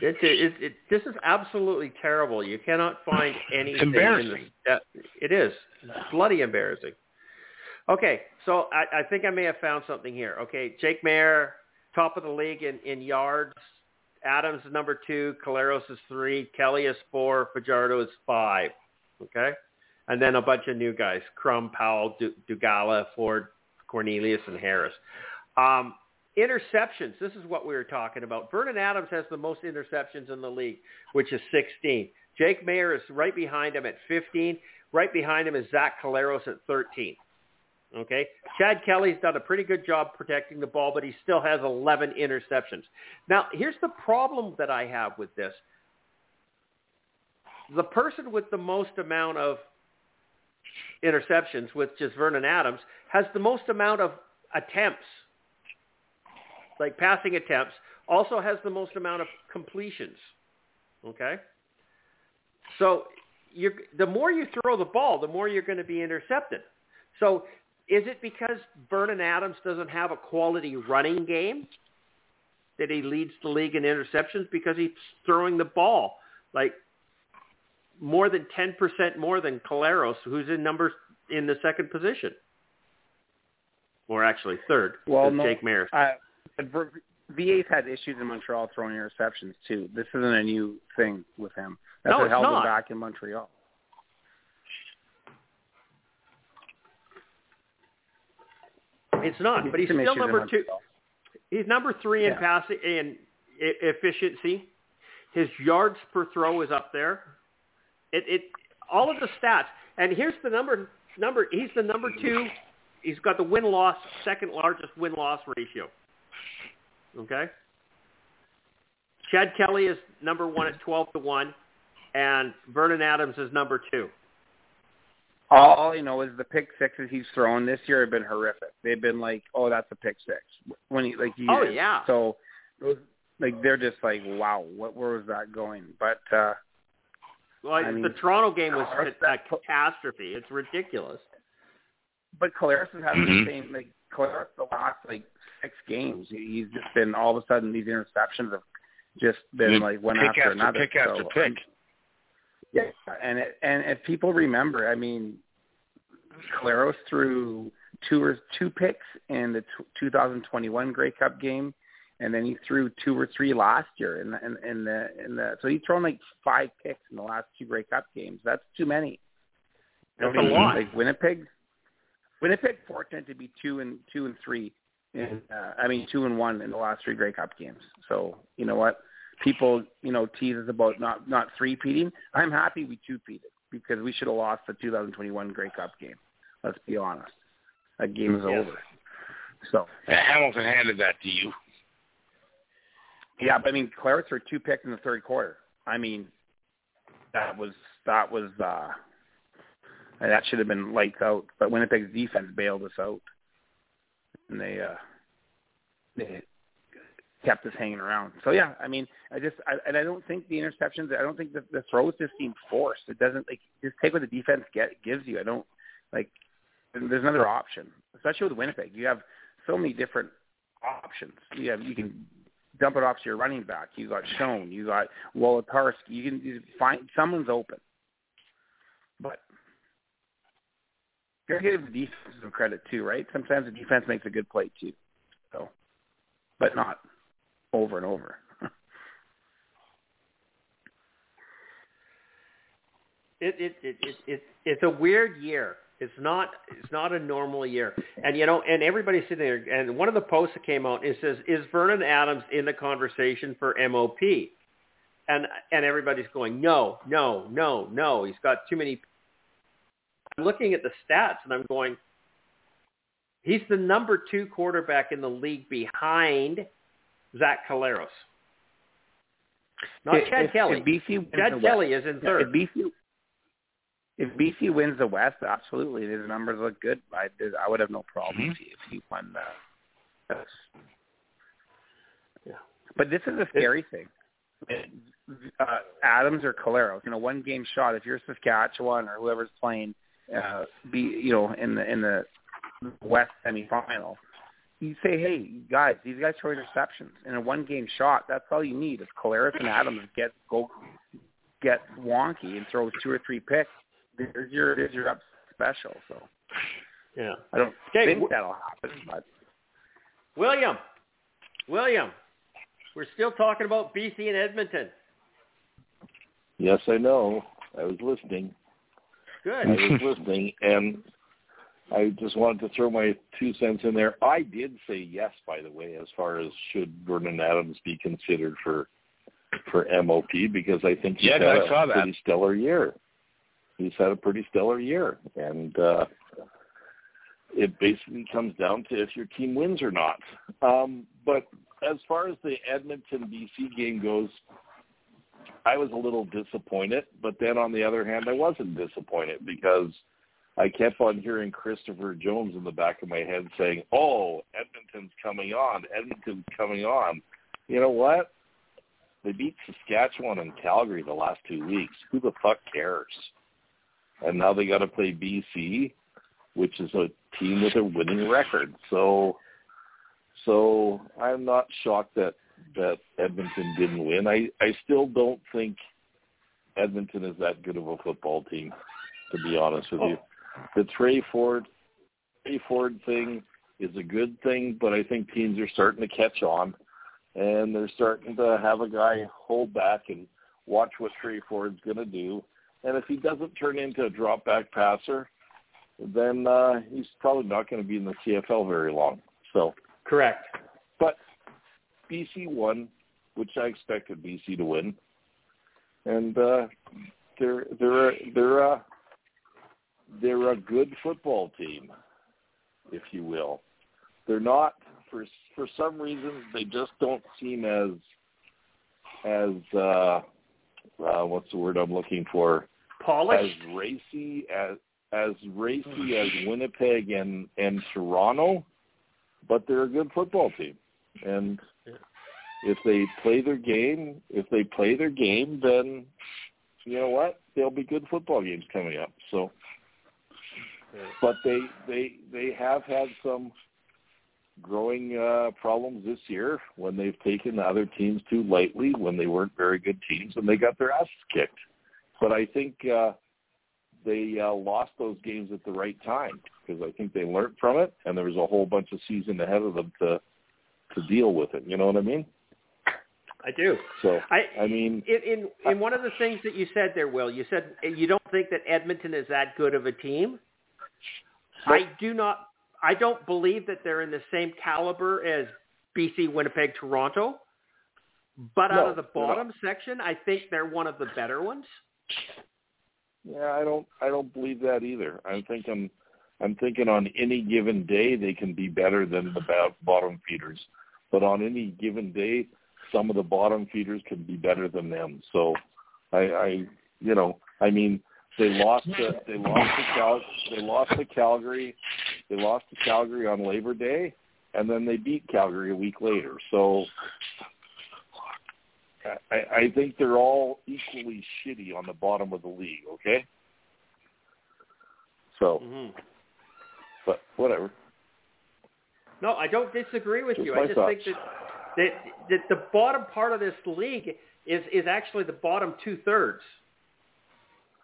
It, it, it, this is absolutely terrible. You cannot find anything. Embarrassing. In the, it is bloody embarrassing. Okay, so I, I think I may have found something here. Okay, Jake Maier, top of the league in, in yards. Adams is number two. Collaros is three. Kelly is four. Fajardo is five. Okay? And then a bunch of new guys. Crum, Powell, Dolegala, Ford, Cornelius, and Harris. Um, interceptions. This is what we were talking about. Vernon Adams has the most interceptions in the league, which is 16. Jake Maier is right behind him at 15. Right behind him is Zach Collaros at 13. Okay, Chad Kelly's done a pretty good job protecting the ball, but he still has 11 interceptions. Now, here's the problem that I have with this. The person with the most amount of interceptions, which is Vernon Adams, has the most amount of attempts, like passing attempts, also has the most amount of completions. Okay? So you're, the more you throw the ball, the more you're going to be intercepted. So is it because Vernon Adams doesn't have a quality running game that he leads the league in interceptions because he's throwing the ball like more than 10% more than Collaros, who's in number in the second position, or actually third. Well, no, Jake Maier. Uh, VA's had issues in Montreal throwing interceptions too. This isn't a new thing with him. That's no, what held not. him back in Montreal. It's not, but he's still number two. He's number three in Yeah. passing in efficiency. His yards per throw is up there. It, it all of the stats. And here's the number number. He's the number two. He's got the win loss second largest win loss ratio. Okay. Chad Kelly is number one at twelve to one, and Vernon Adams is number two. All you know is the pick sixes he's thrown this year have been horrific. They've been like, oh, that's a pick six. When he like, he, oh yeah. So, like, they're just like, wow, what where was that going? But uh well, I mean, the Toronto game was a catastrophe. It's ridiculous. But Collaros has had mm-hmm. the same like Collaros the last like six games. He's just been all of a sudden these interceptions have just been like one after, after another. Pick after so, pick. Yeah, and it, and if people remember, I mean, Collaros threw two or two picks in the t- 2021 Grey Cup game, and then he threw two or three last year in the in, in the in the. So he's thrown like five picks in the last two Grey Cup games. That's too many. That's I mean, a lot. Like Winnipeg, Winnipeg fortunate to be two and two and three. In, uh, I mean, two and one in the last three Grey Cup games. So you know what? people, you know, tease us about not not three peating. I'm happy we two peated because we should have lost the 2021 Grey Cup game. Let's be honest. That game is yes. over. So Hamilton handed that to you. Yeah, but I mean, Collaros were two picks in the third quarter. I mean, that was that was uh that should have been lights out. But Winnipeg's defense bailed us out, and they uh they kept us hanging around. So yeah, I mean, I just I, and I don't think the interceptions. I don't think the, the throws just seem forced. It doesn't like just take what the defense get gives you. I don't like. There's another option, especially with Winnipeg. You have so many different options. You have you can dump it off to your running back. You got Schoen. You got Wolitarsky. You can you find someone's open, You gotta give the defense some credit too, right? Sometimes the defense makes a good play too. So, but not over and over. it, it, it, it, it, it's a weird year. It's not it's not a normal year. And you know, and everybody's sitting there and one of the posts that came out it says, Is Vernon Adams in the conversation for MOP? And and everybody's going, No, no, no, no. He's got too many I'm looking at the stats and I'm going, He's the number two quarterback in the league behind Zach Collaros. Not if, Chad if, Kelly. If BC Chad Kelly West, is in third. If BC, if BC wins the West, absolutely, his numbers look good. I I would have no problem mm-hmm. if, he, won that. Yeah. But this is a scary thing. Uh, Adams or Collaros, you know, one game shot. If you're Saskatchewan or whoever's playing, uh, be you know in the in the West semifinal, you say, hey, guys, these guys throw interceptions in a one-game shot. That's all you need. If Collaros and Adams get go get wonky and throw two or three picks, there's your there's your up special. So yeah, I don't okay. think that'll happen. But William, William, we're still talking about BC and Edmonton. Yes, I know. I was listening. Good. I was listening, and I just wanted to throw my two cents in there. I did say yes, by the way, as far as should Vernon Adams be considered for for MOP because I think he's yes, had I a saw that. pretty stellar year. He's had a pretty stellar year, and uh, it basically comes down to if your team wins or not. Um, but as far as the Edmonton BC game goes, I was a little disappointed. But then on the other hand, I wasn't disappointed because – I kept on hearing Christopher Jones in the back of my head saying, "Oh, Edmonton's coming on. Edmonton's coming on." You know what? They beat Saskatchewan and Calgary the last two weeks. Who the fuck cares? And now they got to play BC, which is a team with a winning record. So, so I'm not shocked that that Edmonton didn't win. I I still don't think Edmonton is that good of a football team, to be honest with you the Tre Ford Tre Ford thing is a good thing, but I think teams are starting to catch on, and they're starting to have a guy hold back and watch what Tre Ford's going to do. And if he doesn't turn into a drop back passer, then uh, he's probably not going to be in the CFL very long. So correct. But BC won, which I expected BC to win. and uh, they're they're they're a they're a good football team, if you will. They're not for for some reason they just don't seem as as uh, uh, what's the word I'm looking for? Polished. As racy as as racy as Winnipeg and and Toronto, but they're a good football team. And if they play their game, if they play their game, then you know what? There'll be good football games coming up. So, but they they they have had some growing uh, problems this year when they've taken other teams too lightly when they weren't very good teams and they got their asses kicked. But I think uh, they uh, lost those games at the right time because I think they learned from it and there was a whole bunch of season ahead of them to to deal with it. You know what I mean? I do. So I, I mean, in, in in one of the things that you said there, Will, you said eh, you don't think that Edmonton is that good of a team. I do not. I don't believe that they're in the same caliber as BC, Winnipeg, Toronto. But No, out of the bottom section, I think they're one of the better ones. Yeah, I don't I don't believe that either. I'm thinking I'm thinking on any given day they can be better than the bottom feeders. But on any given day some of the bottom feeders can be better than them. So I I you know, I mean they lost to they lost to Cal they lost to Calgary. They lost to Calgary on Labor Day and then they beat Calgary a week later. So I, I think they're all equally shitty on the bottom of the league, okay? So, Mm-hmm. but whatever. No, I don't disagree with Just you. I just thoughts. think that, that that the bottom part of this league is is actually the bottom two thirds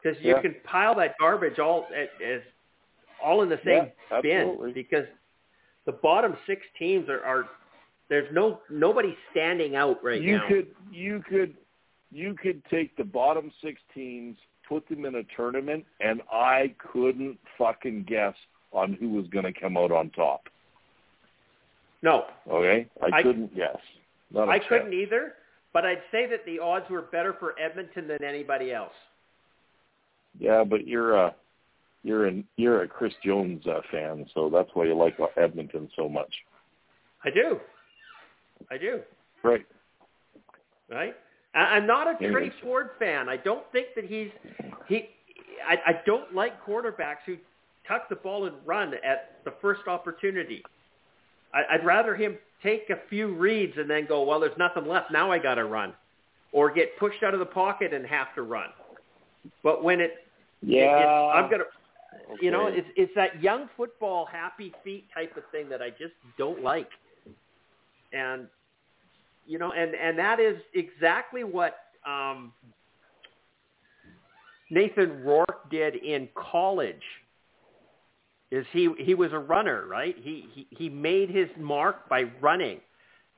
because you Yeah. can pile that garbage all as, all in the same Yeah, bin because the bottom six teams are, are there's no nobody standing out right you now. could you could you could take the bottom six teams, put them in a tournament, and I couldn't fucking guess on who was going to come out on top. No, Okay, I, I- couldn't guess. Not I chance. couldn't either. But I'd say that the odds were better for Edmonton than anybody else. Yeah, but you're a you're a you're a Chris Jones uh, fan, so that's why you like Edmonton so much, I do, I do. right? right? I, I'm not a Tre. Ford fan. I don't think that he's he. I, I don't like quarterbacks who tuck the ball and run at the first opportunity. I, I'd rather him take a few reads and then go, well, there's nothing left. Now I got to run, or get pushed out of the pocket and have to run. But when it, it- Yeah, it, I'm gonna, you know, it's it's that young football happy feet type of thing that I just don't like. And you know, and and that is exactly what um, Nathan Rourke did in college. Is he he was a runner, right? He he he made his mark by running,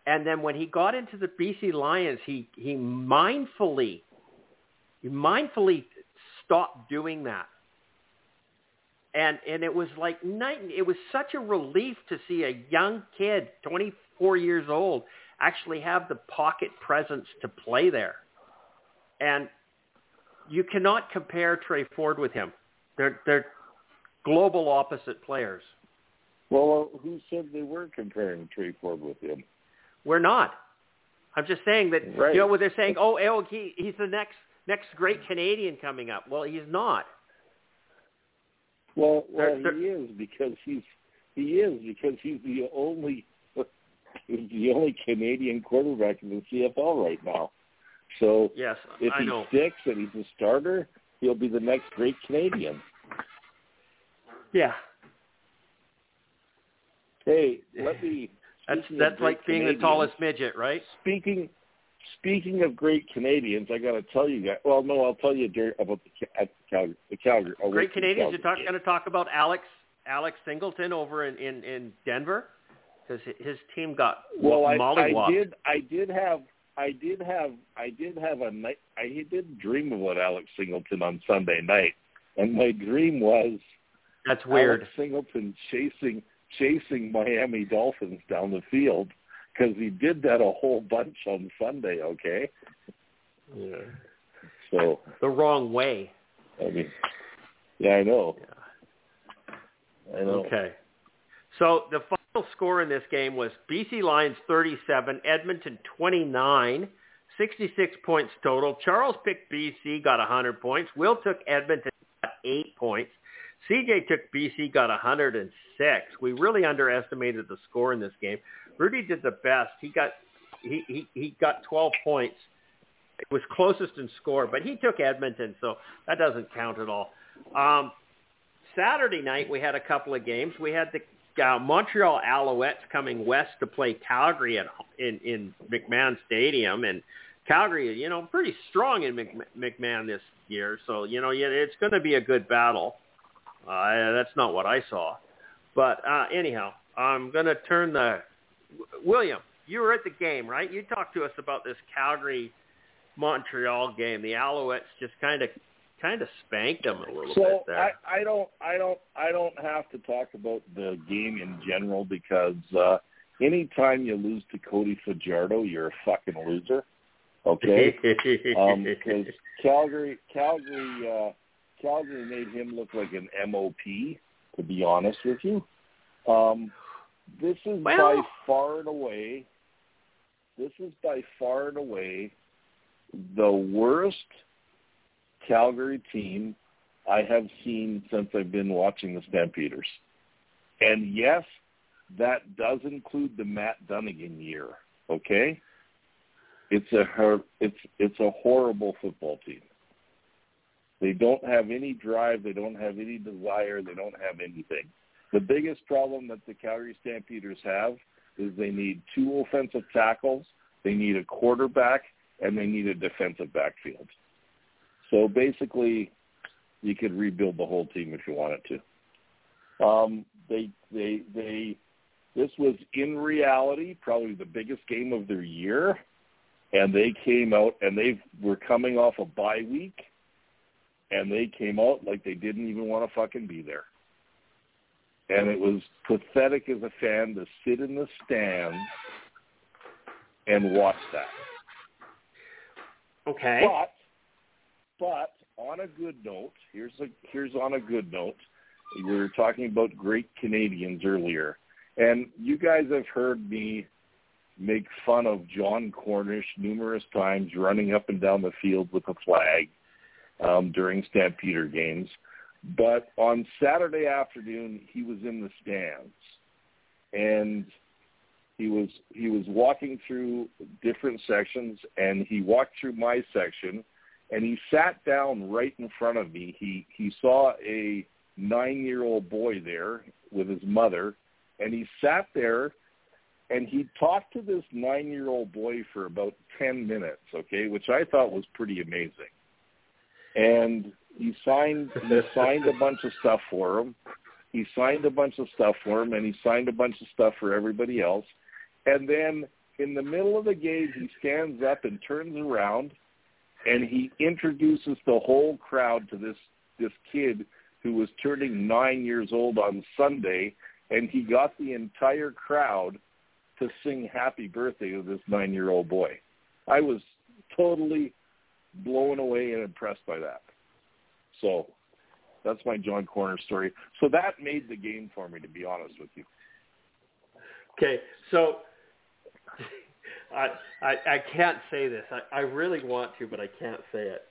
and then when he got into the BC Lions, he he mindfully he mindfully stopped doing that. And and it was like night. It was such a relief to see a young kid, 24 years old, actually have the pocket presence to play there. And you cannot compare Tre Ford with him. They're they're global opposite players. Well, who said they were comparing Tre Ford with him? We're not. I'm just saying that Right. you know when they're saying, "Oh, oh he he's the next next great Canadian coming up." Well, he's not. Well, well, They're- they're- he is because he's he is because he's the only he's the only Canadian quarterback in the CFL right now. So Yes, if I he know. sticks and he's a starter, he'll be the next great Canadian. Yeah, Hey, let me. that's that's like being the tallest midget, right? Speaking speaking of great Canadians, I got to tell you guys. Well, no, I'll tell you dur- about the at Calgary. The Calgary. I Great went to the Canadians. You're Calgary talk, going to talk about Alex Alex Singleton over in in, in Denver because his team got Well, I, I did. I did have. I did have. I did have a night. I did dream about Alex Singleton on Sunday night, and my dream was That's weird. Alex Singleton chasing chasing Miami Dolphins down the field because he did that a whole bunch on Sunday. Okay. Yeah. So the wrong way. I mean, yeah, I know. I know. Okay. So the final score in this game was BC Lions 37, Edmonton 29, 66 points total. Charles picked BC, got 100 points. Will took Edmonton, got 8 points. CJ took BC, got 106. We really underestimated the score in this game. Rudy did the best. He got he, he, he got 12 points. It was closest in score, but he took Edmonton, so that doesn't count at all. Um, Saturday night, we had a couple of games. We had the uh, Montreal Alouettes coming west to play Calgary at, in, in McMahon Stadium, and Calgary, you know, pretty strong in McMahon this year, so you know, it's going to be a good battle. Uh, that's not what I saw, but uh, anyhow, I'm going to turn the William. You were at the game, right? You talked to us about this Calgary Montreal game. The Alouettes just kind of kind of spanked them a little so bit there. I, I don't I don't I don't have to talk about the game in general because uh anytime you lose to Cody Fajardo, you're a fucking loser. Okay? um because Calgary Calgary uh Calgary made him look like an MOP, to be honest with you. Um this is Well- by far and away this is by far and away the worst Calgary team I have seen since I've been watching the Stampeders. And yes, that does include the Matt Dunnigan year. Okay, it's a it's it's a horrible football team. They don't have any drive. They don't have any desire. They don't have anything. The biggest problem that the Calgary Stampeders have is they need two offensive tackles, they need a quarterback, and they need a defensive backfield. So basically, you could rebuild the whole team if you wanted to. Um, they they they this was in reality probably the biggest game of their year, and they came out and they were coming off a bye week, and they came out like they didn't even want to fucking be there. And it was pathetic as a fan to sit in the stands and watch that. okay. But but on a good note, here's a here's on a good note. We were talking about great Canadians earlier, and you guys have heard me make fun of Jon Cornish numerous times running up and down the field with a flag um, during Stampeder games. But on Saturday afternoon, he was in the stands, and he was he was walking through different sections, and he walked through my section and he sat down right in front of me. He he saw a nine-year-old boy there with his mother, and he sat there and he talked to this nine-year-old boy for about ten minutes. Okay, which I thought was pretty amazing. And he signed he signed a bunch of stuff for him. He signed a bunch of stuff for him, and he signed a bunch of stuff for everybody else. And then in the middle of the game, he stands up and turns around and he introduces the whole crowd to this this kid who was turning nine years old on Sunday, and he got the entire crowd to sing happy birthday to this nine year old boy. I was totally blown away and impressed by that. So that's my Jon Cornish story. So that made the game for me, to be honest with you. Okay, so I, I I can't say this. I, I really want to, but I can't say it.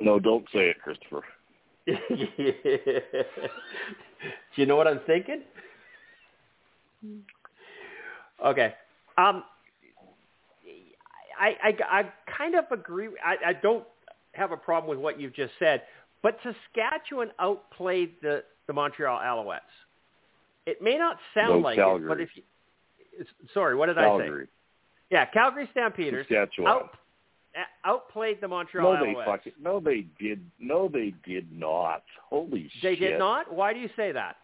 No, don't say it, Christopher. Do you know what I'm thinking? Okay. Um, I, I, I kind of agree. I, I don't have a problem with what you've just said, but Saskatchewan outplayed the, the Montreal Alouettes. It may not sound No, like Calgary. it, but if you, sorry, what did I Calgary, say? Yeah, Calgary Stampeders out, outplayed the Montreal no, they Alouettes. fucking no, they did. No, they did not. Holy They shit! They did not. Why do you say that?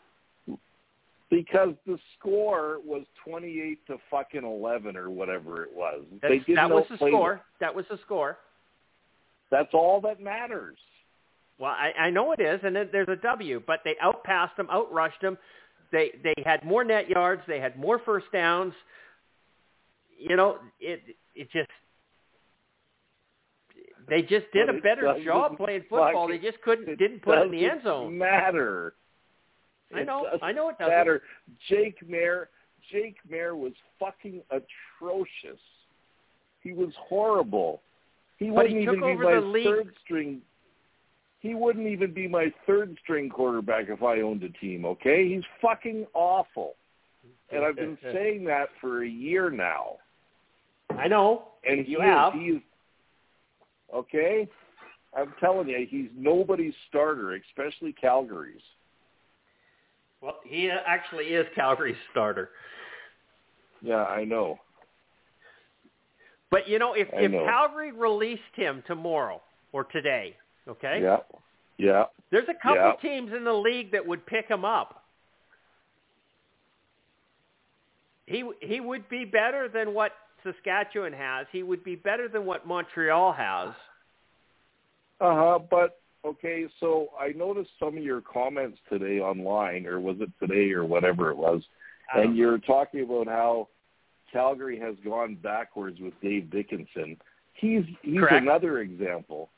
Because the score was twenty-eight to fucking eleven or whatever it was. they didn't that was the score. them. That was the score. That's all that matters. Well, I, I know it is, and then there's a W, but they outpassed them, outrushed them. They they had more net yards. They had more first downs. You know, it it just They just did But a better job playing football. They just couldn't didn't put it in the end zone. Matter. I know. I know it doesn't. matter. Jake Maier. Jake Maier was fucking atrocious. He was horrible. He But he wouldn't took even be my third string. He wouldn't even be my third string quarterback if I owned a team. Okay, he's fucking awful, and I've been saying that for a year now. I know. And You he have. Is, he is okay. I'm telling you, he's nobody's starter, especially Calgary's. Well, he actually is Calgary's starter. Yeah, I know. But you know, if I if know. Calgary released him tomorrow or today, okay, Yeah, yeah. there's a couple Yeah. teams in the league that would pick him up. He he would be better than what Saskatchewan has. He would be better than what Montreal has. Uh huh. But okay, so I noticed some of your comments today online, or was it today, or whatever it was, and you're talking about how Calgary has gone backwards with Dave Dickenson. He's he's Correct. another example.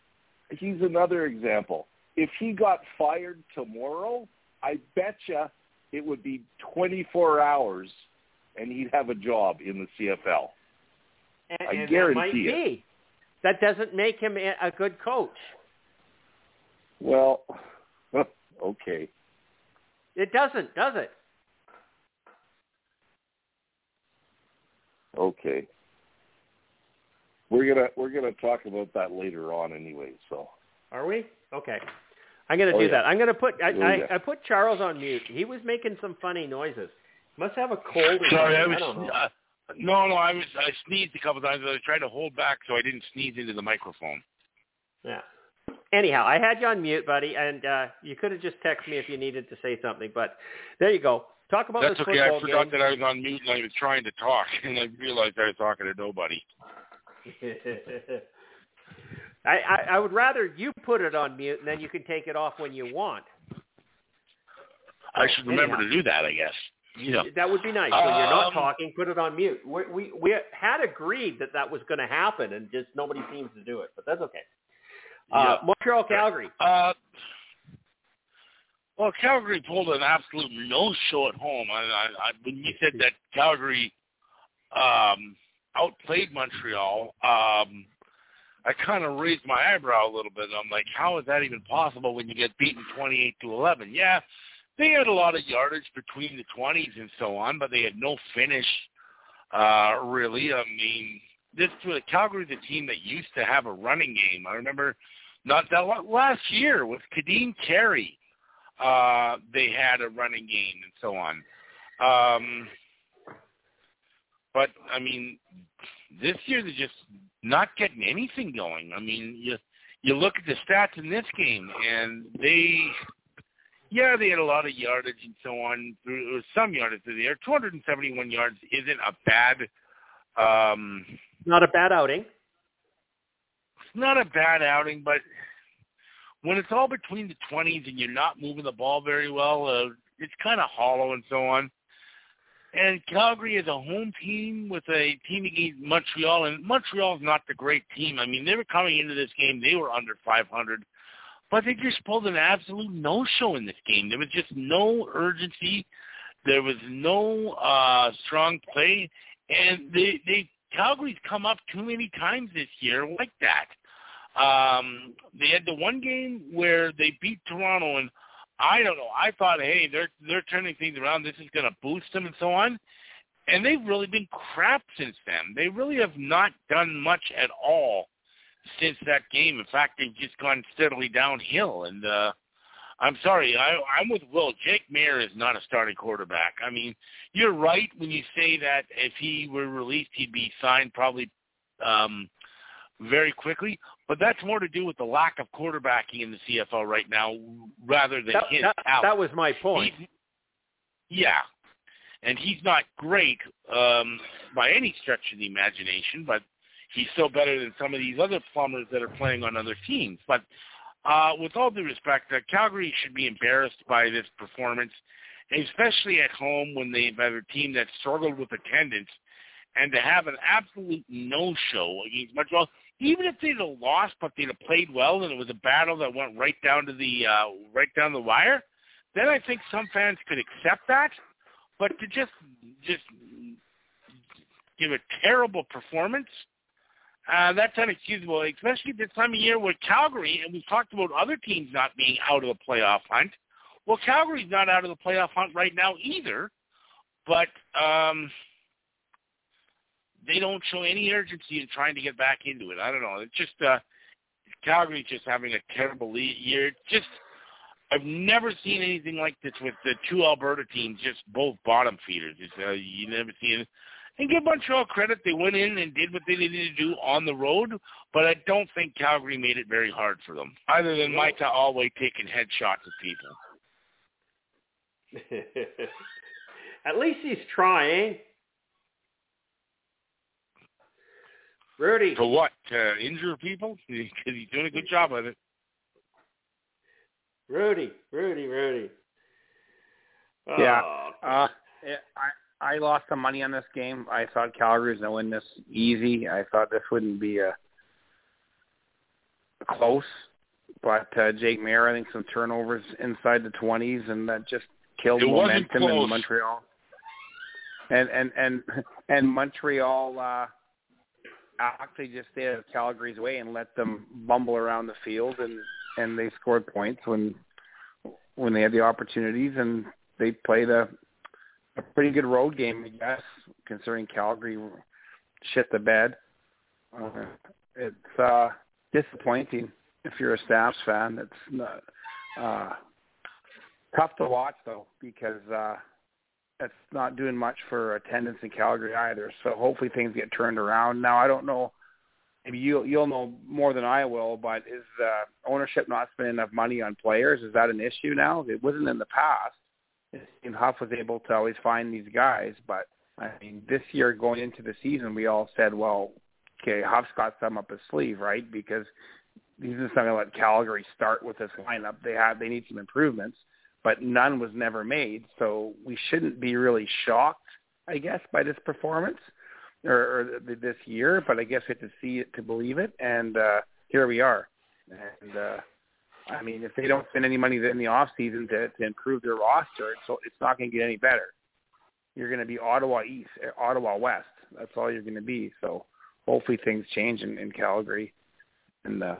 He's another example. If he got fired tomorrow, I betcha it would be 24 hours, and he'd have a job in the CFL. And, I and guarantee it. be. That doesn't make him a good coach. Well, okay. It doesn't, does it? Okay. We're gonna we're gonna talk about that later on anyway. So Are we? Okay. I'm going to Oh, do yeah. that. I'm going to put I, Oh, I, yeah. I put Charles on mute. He was making some funny noises. Must have a cold. Sorry, I something. was. don't know. Uh, no, no, I was. I sneezed a couple times. I was trying to hold back so I didn't sneeze into the microphone. Yeah. Anyhow, I had you on mute, buddy, and uh, you could have just texted me if you needed to say something. But there you go. Talk about That's okay. I forgot game. that I was on mute and I was trying to talk, and I realized I was talking to nobody. I, I, I would rather you put it on mute, and then you can take it off when you want. I should remember anyhow. to do that. I guess. Yeah. That would be nice. When you're not Um, talking, put it on mute. We, we we had agreed that that was going to happen, and just nobody seems to do it. But that's okay. Uh, Montreal, Calgary. Uh, well, Calgary pulled an absolute no-show at home. I, I, I, when you said that Calgary um, outplayed Montreal, um, I kind of raised my eyebrow a little bit. I'm like, how is that even possible when you get beaten 28 to 11? Yeah, they had a lot of yardage between the 20s and so on, but they had no finish. Uh, really, I mean, this Calgary's a team that used to have a running game. I remember not that long, last year with Ka'Deem Carey, uh, they had a running game and so on. Um, but I mean, this year they're just not getting anything going. I mean, you you look at the stats in this game, and they, yeah, they had a lot of yardage and so on. Was some yardage through the air. 271 yards isn't a bad. Um, Not a bad outing. Not a bad outing, but when it's all between the 20s and you're not moving the ball very well, uh, it's kind of hollow and so on. And Calgary is a home team with a team against Montreal, and Montreal's not the great team. I mean, they were coming into this game, they were under 500, but they just pulled an absolute no-show in this game. There was just no urgency. There was no uh, strong play, and they, they Calgary's come up too many times this year like that. Um, they had the one game where they beat Toronto, and I don't know. I thought, hey, they're they're turning things around. This is going to boost them and so on. And they've really been crap since then. They really have not done much at all since that game. In fact, they've just gone steadily downhill. And uh, I'm sorry, I, I'm with Will. Jake Maier is not a starting quarterback. I mean, you're right when you say that if he were released, he'd be signed probably um, very quickly. But that's more to do with the lack of quarterbacking in the CFL right now, rather than That, his that, talent. that was my point. He's- yeah, and he's not great um, by any stretch of the imagination, but he's still better than some of these other plumbers that are playing on other teams. But uh, with all due respect, uh, Calgary should be embarrassed by this performance, especially at home when they've had a team that struggled with attendance, and to have an absolute no-show against Montreal. Even if they'd have lost, but they'd have played well, and it was a battle that went right down to the uh, right down the wire, then I think some fans could accept that. But to just just give a terrible performance, uh, that's unexcusable, especially this time of year with Calgary, and we've talked about other teams not being out of the playoff hunt. Well, Calgary's not out of the playoff hunt right now either, but um, they don't show any urgency in trying to get back into it. I don't know. It's just uh, Calgary's just having a terrible year. Just I've never seen anything like this with the two Alberta teams, just both bottom feeders. It's, uh, you never see it. And give Montreal credit; they went in and did what they needed to do on the road. But I don't think Calgary made it very hard for them, other than Micah Awe taking headshots at people. At least he's trying. Rudy. To what? To injure people? Because he's doing a good job of it. Rudy, Rudy, Rudy. Oh. Yeah. Uh, I I lost some money on this game. I thought Calgary was going to win this easy. I thought this wouldn't be a close, but uh, Jake Maier, I think some turnovers inside the 20s, and that just killed it momentum in Montreal. And and and and Montreal uh, actually just stayed out of Calgary's way and let them bumble around the field, and and they scored points when when they had the opportunities, and they played a a pretty good road game, I guess, considering Calgary shit the bed. Uh, it's uh, disappointing if you're a Stamps fan. It's not, uh, tough to watch though because uh, it's not doing much for attendance in Calgary either. So hopefully things get turned around. Now I don't know. Maybe you you'll know more than I will, but is uh, ownership not spending enough money on players? Is that an issue now? It wasn't in the past and Huff was able to always find these guys. But I mean, this year going into the season, we all said, well, okay, Huff's got some up his sleeve, right? Because he's just not going to let Calgary start with this lineup. They have they need some improvements, but none was never made. So we shouldn't be really shocked, I guess, by this performance or, or this year. But I guess we have to see it to believe it, and uh, here we are. And uh, I mean, if they don't spend any money in the off season to, to improve their roster, it's, it's not going to get any better. You're going to be Ottawa East, Ottawa West. That's all you're going to be. So hopefully things change in, in Calgary, and uh,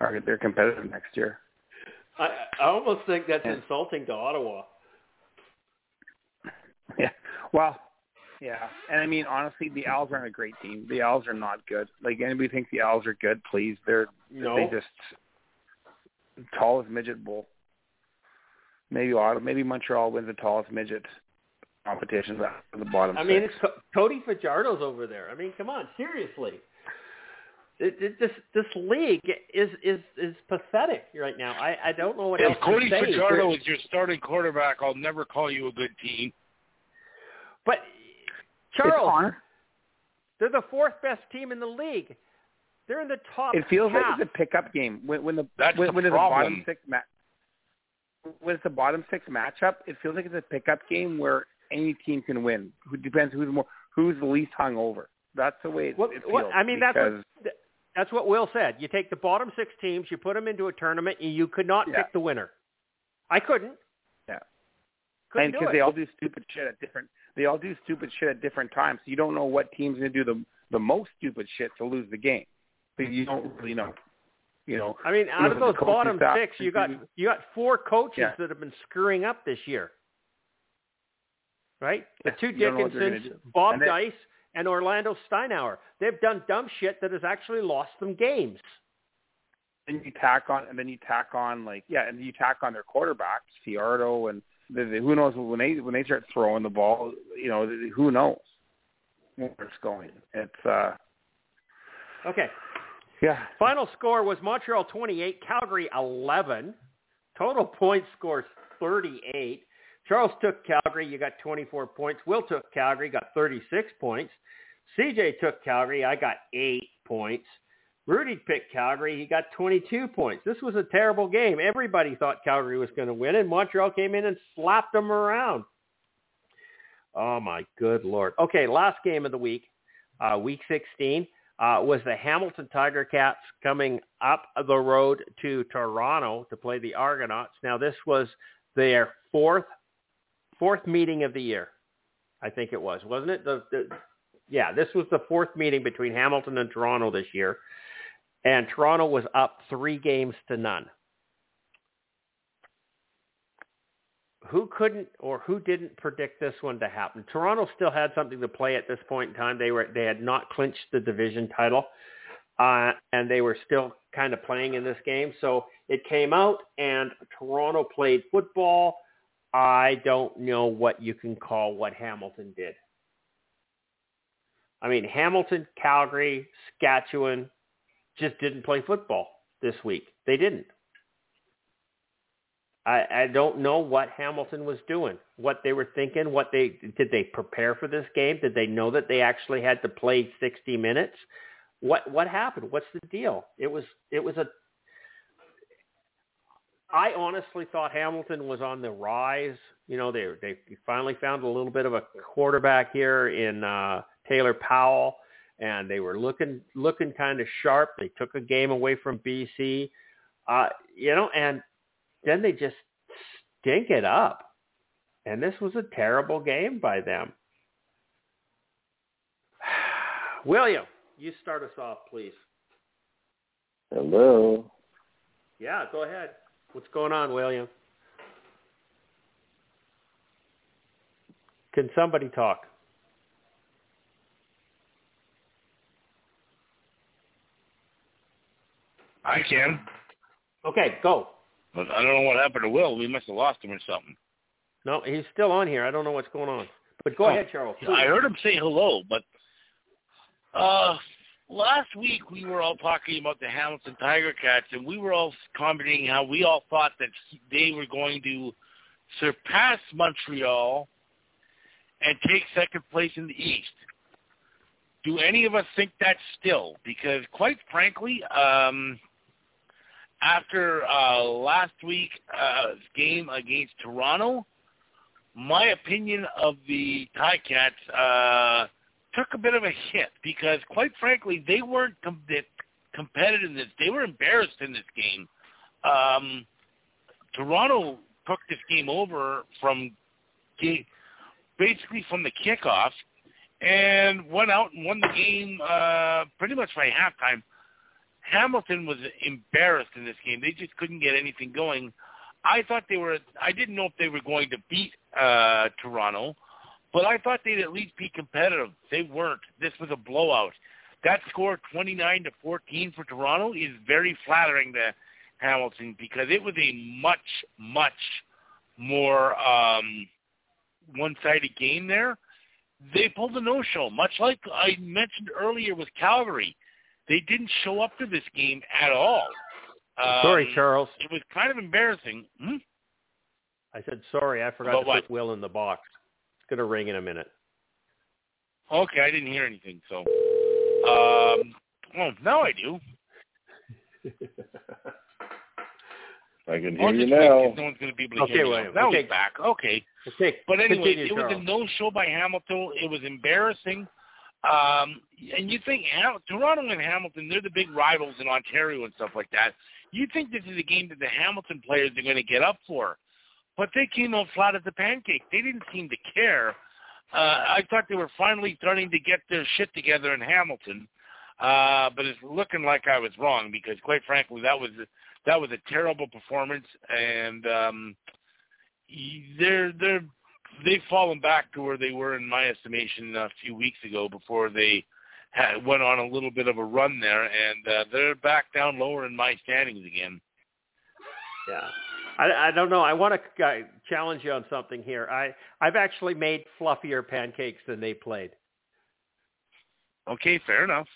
are they're competitive next year. I, I almost think that's yeah. insulting to Ottawa. Yeah. Well, yeah. And I mean, honestly, the Owls aren't a great team. The Owls are not good. Like anybody thinks the Owls are good, please. They're no. they just tallest midget bowl. Maybe Ottawa, maybe Montreal wins the tallest midget competition at the bottom. I mean, it's Cody Fajardo's over there. I mean, come on, seriously. It, it, this this league is is is pathetic right now. I I don't know what if else Cody to say. Fajardo is your starting quarterback, I'll never call you a good team. But Charles, they're the fourth best team in the league. They're in the top. It feels half. like it's a pickup game when when the That's when, the when it's problem. a bottom six match. When it's a bottom six matchup, it feels like it's a pickup game where any team can win. Who depends who's more who's the least hungover. That's the way it, what, it feels. What, I mean, that's what, that's what Will said. You take the bottom six teams, you put them into a tournament, and you could not yeah. pick the winner. I couldn't. Yeah. Couldn't and because they all do stupid shit at different they all do stupid shit at different times. So you don't know what team's going to do the the most stupid shit to lose the game you don't really know. You know, I mean, out of those bottom six, you got you got four coaches yeah. that have been screwing up this year, right? The two You don't know what they're Dickensons. Bob then- Dyce, and Orlando Steinauer. They've done dumb shit that has actually lost them games. and you tack on, and then you tack on like yeah, and you tack on their quarterbacks, Fajardo, and the, the, who knows when they when they start throwing the ball, you know, who knows where it's going. It's uh Okay, yeah. Final score was Montreal 28, Calgary 11. Total points scores 38. Charles took Calgary. You got 24 points. Will took Calgary. Got 36 points. CJ took Calgary. I got 8 points. Rudy picked Calgary. He got 22 points. This was a terrible game. Everybody thought Calgary was going to win, and Montreal came in and slapped them around. Oh, my good Lord. Okay, last game of the week, uh, week 16. uh, was the Hamilton Tiger Cats coming up the road to Toronto to play the Argonauts. Now, this was their fourth fourth meeting of the year. I think it was, wasn't it? The, the, yeah, this was the fourth meeting between Hamilton and Toronto this year, and Toronto was up three games to none. Who couldn't or who didn't predict this one to happen? Toronto still had something to play at this point in time. They were they had not clinched the division title, uh, and they were still kind of playing in this game. So it came out, and Toronto played football. I don't know what you can call what Hamilton did. I mean, Hamilton, Calgary, Saskatchewan just didn't play football this week. They didn't. I, I don't know what Hamilton was doing, what they were thinking, what they did they prepare for this game? Did they know that they actually had to play 60 minutes? What what happened? What's the deal? It was it was a I honestly thought Hamilton was on the rise. You know, they they finally found a little bit of a quarterback here in uh Taylor Powell and they were looking looking kind of sharp. They took a game away from BC. Uh, you know, and then they just stink it up. And this was a terrible game by them. William, you start us off, please. Hello. Yeah, go ahead. What's going on, William? Can somebody talk? I can. Okay, go. But I don't know what happened to Will. We must have lost him or something. No, he's still on here. I don't know what's going on. But go Oh, ahead, Charles. please. I heard him say hello, but uh last week we were all talking about the Hamilton Tiger Cats, and we were all commenting how we all thought that they were going to surpass Montreal and take second place in the East. Do any of us think that still? Because quite frankly, um, after uh, last week's uh, game against Toronto, my opinion of the Ticats uh, took a bit of a hit because, quite frankly, they weren't com- competitive in this. They were embarrassed in this game. Um, Toronto took this game over from basically from the kickoff and went out and won the game uh, pretty much by halftime. Hamilton was embarrassed in this game. They just couldn't get anything going. I thought they were. I didn't know if they were going to beat uh, Toronto, but I thought they'd at least be competitive. They weren't. This was a blowout. That score, 29 to 14 for Toronto, is very flattering to Hamilton because it was a much, much more um, one-sided game there. They pulled a no-show, much like I mentioned earlier with Calgary. They didn't show up to this game at all. Um, sorry, Charles. It was kind of embarrassing. Hmm? I said sorry. I forgot About to what? put Will in the box. It's going to ring in a minute. Okay, I didn't hear anything. So, um, well, now I do. I can I'll hear you just wait, 'cause now. No one's going to be able to Okay, hear me. William, Now okay. he's back. Okay. Okay, But anyway, continue, it was a no-show by Hamilton. It was embarrassing. Um, and you think Ham- Toronto and Hamilton, they're the big rivals in Ontario and stuff like that. You think this is a game that the Hamilton players are going to get up for. But they came out flat as a pancake. They didn't seem to care. Uh, I thought they were finally starting to get their shit together in Hamilton. Uh, but it's looking like I was wrong because, quite frankly, that was that was a terrible performance, and um, they're they're they've fallen back to where they were in my estimation a few weeks ago before they had, went on a little bit of a run there, and uh, they're back down lower in my standings again. Yeah. I, I don't know. I want to uh, challenge you on something here. I I've actually made fluffier pancakes than they played. Okay, fair enough.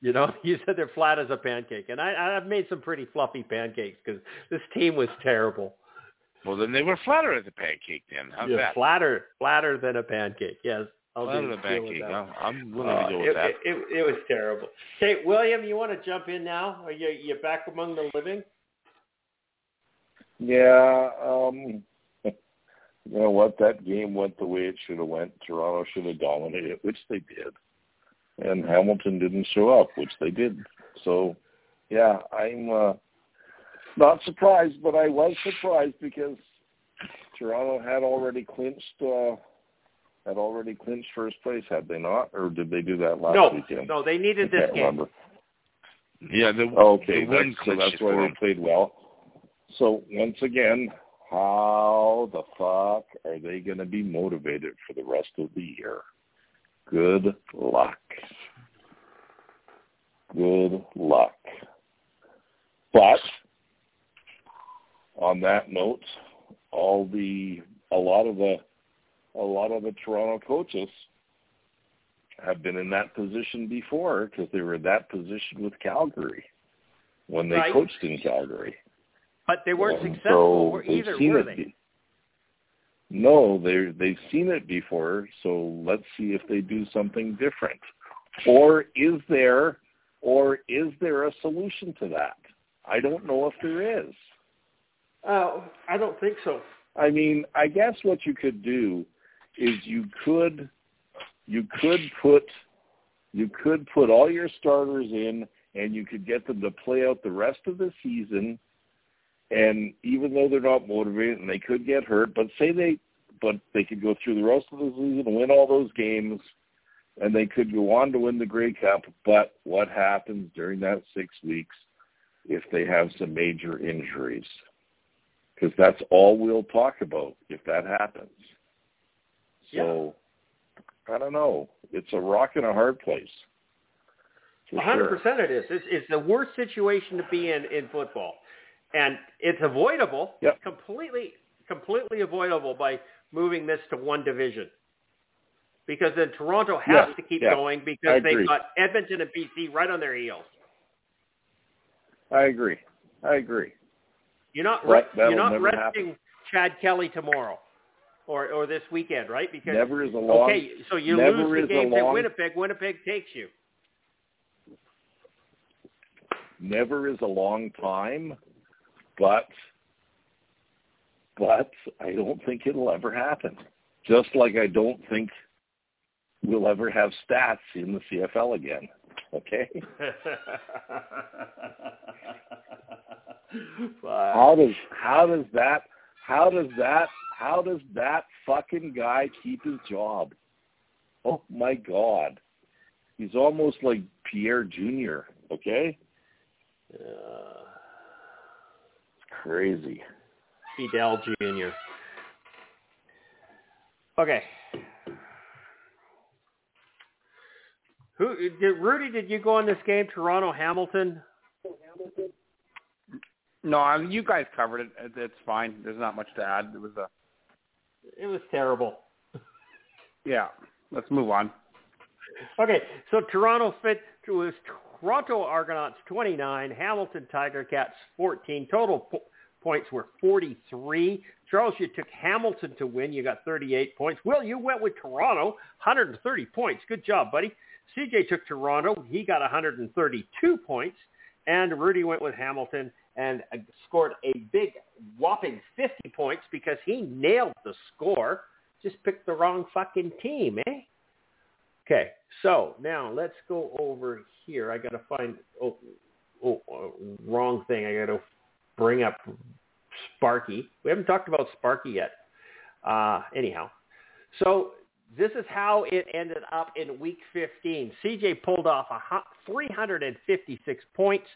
You know, you said they're flat as a pancake, and I, I've made some pretty fluffy pancakes because this team was terrible. Well, then they were flatter as a pancake. Then how's Yeah, that? flatter, flatter than a pancake. Yes, I'll Flatter do- than a pancake. I'm, I'm willing Uh, to go with it, that. It, it, it was terrible. Okay, William, you want to jump in now? Are you you back among the living? Yeah, um, you know what? That game went the way it should have went. Toronto should have dominated, which they did. and Hamilton didn't show up, which they did. So, yeah, I'm uh, not surprised, but I was surprised because Toronto had already clinched uh, had already clinched first place, had they not, or did they do that last no, weekend? No, they needed I this can't game. remember. Yeah, the, Okay, the that's, so that's why for they 'em. played well. So once again, how the fuck are they going to be motivated for the rest of the year? Good luck. Good luck. But on that note, all the a lot of the a lot of the Toronto coaches have been in that position before because they were in that position with Calgary when they Right. coached in Calgary. But they weren't And successful so were- they've either, seen were it they? be- No, they they've seen it before. So let's see if they do something different, or is there, or is there a solution to that? I don't know if there is. Uh, I don't think so. I mean, I guess what you could do is you could you could put you could put all your starters in and you could get them to play out the rest of the season and even though they're not motivated and they could get hurt, but say they but they could go through the rest of the season and win all those games and they could go on to win the Grey Cup, but what happens during that 6 weeks if they have some major injuries? because that's all we'll talk about if that happens. So, I don't know. It's a rock and a hard place. A hundred percent, it is. It's, it's the worst situation to be in in football, and it's avoidable. Yep. Completely, completely avoidable by moving this to one division. Because then Toronto has Yeah, to keep yeah, going because they've got Edmonton and BC right on their heels. I agree. I agree. You're not But you're not resting Chad Kelly tomorrow, or or this weekend, right? Because Never is a long. okay, so you lose the at long- Winnipeg. Winnipeg takes you. Never is a long time, but but I don't think it'll ever happen. Just like I don't think we'll ever have stats in the CFL again. Okay. Wow. How does how does that how does that how does that fucking guy keep his job? Oh my god. He's almost like Pierre Junior, okay? Uh, It's crazy. Fidel Jr. Okay. Who did Rudy? Did you go on this game, Toronto Hamilton? No, I mean, you guys covered it. It- It's fine. There's not much to add. It was a It was terrible. yeah. Let's move on. Okay, so Toronto fit was Toronto Argonauts 29, Hamilton Tiger Cats 14. Total po- points were 43. Charles, you took Hamilton to win. You got 38 points. Will, you went with Toronto, 130 points. Good job, buddy. CJ took Toronto. He got 132 points. And Rudy went with Hamilton and uh, scored a big whopping 50 points because he nailed the score. Just picked the wrong fucking team, eh? Okay, so now let's go over here. I got to find oh, oh uh, wrong thing. I got to bring up Sparky. We haven't talked about Sparky yet. Uh, anyhow, so this is how it ended up in Week 15. CJ pulled off a 356 points.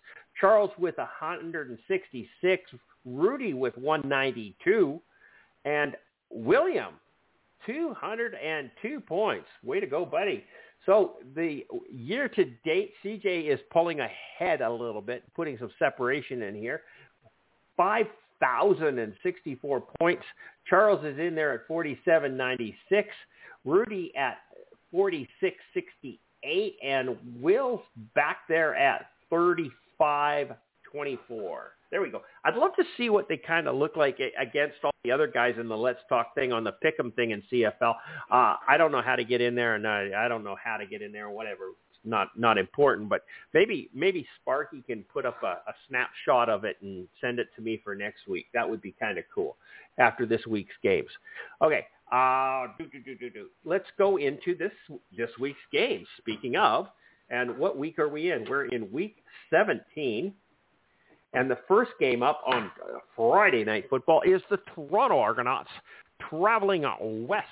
Charles with 166. Rudy with 192, and William 202 points. Way to go, buddy. So the year to date, CJ is pulling ahead a little bit, putting some separation in here. 5,064 points. Charles is in there at 4796. Rudy at 4668. And Will's back there at 3524. There we go. I'd love to see what they kind of look like against all the other guys in the Let's Talk thing on the Pick'em thing in CFL. Uh, I don't know how to get in there, and I, I don't know how to get in there, whatever. Not not important, but maybe maybe Sparky can put up a, a snapshot of it and send it to me for next week. That would be kind of cool after this week's games. Okay, Uh, do, do, do. Let's go into this this week's games. Speaking of, and what week are we in? We're in week 17. And the first game up on Friday Night Football is the Toronto Argonauts traveling west,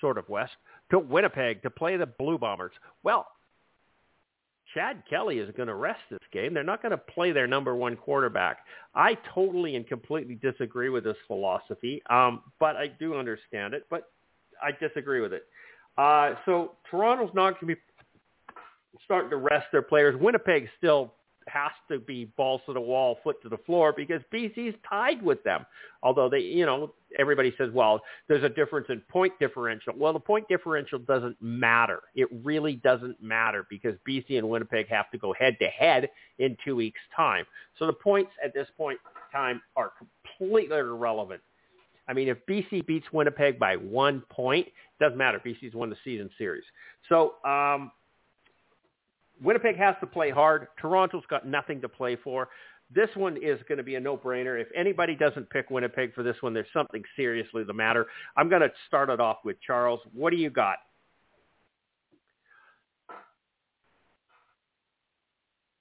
sort of west, to Winnipeg to play the Blue Bombers. Well, Chad Kelly is going to rest this game. They're not going to play their number one quarterback. I totally and completely disagree with this philosophy, um, but I do understand it. But I disagree with it. Uh, so Toronto's not going to be starting to rest their players. Winnipeg still has to be balls to the wall, foot to the floor because BC's tied with them. Although they, you know, everybody says, well, there's a difference in point differential. Well, the point differential doesn't matter. It really doesn't matter because BC and Winnipeg have to go head to head in two weeks' time. So the points at this point in time are completely irrelevant. I mean, if BC beats Winnipeg by one point, it doesn't matter. BC's won the season series. So um, Winnipeg has to play hard. Toronto's got nothing to play for. This one is going to be a no-brainer. If anybody doesn't pick Winnipeg for this one, there's something seriously the matter. I'm going to start it off with Charles. What do you got?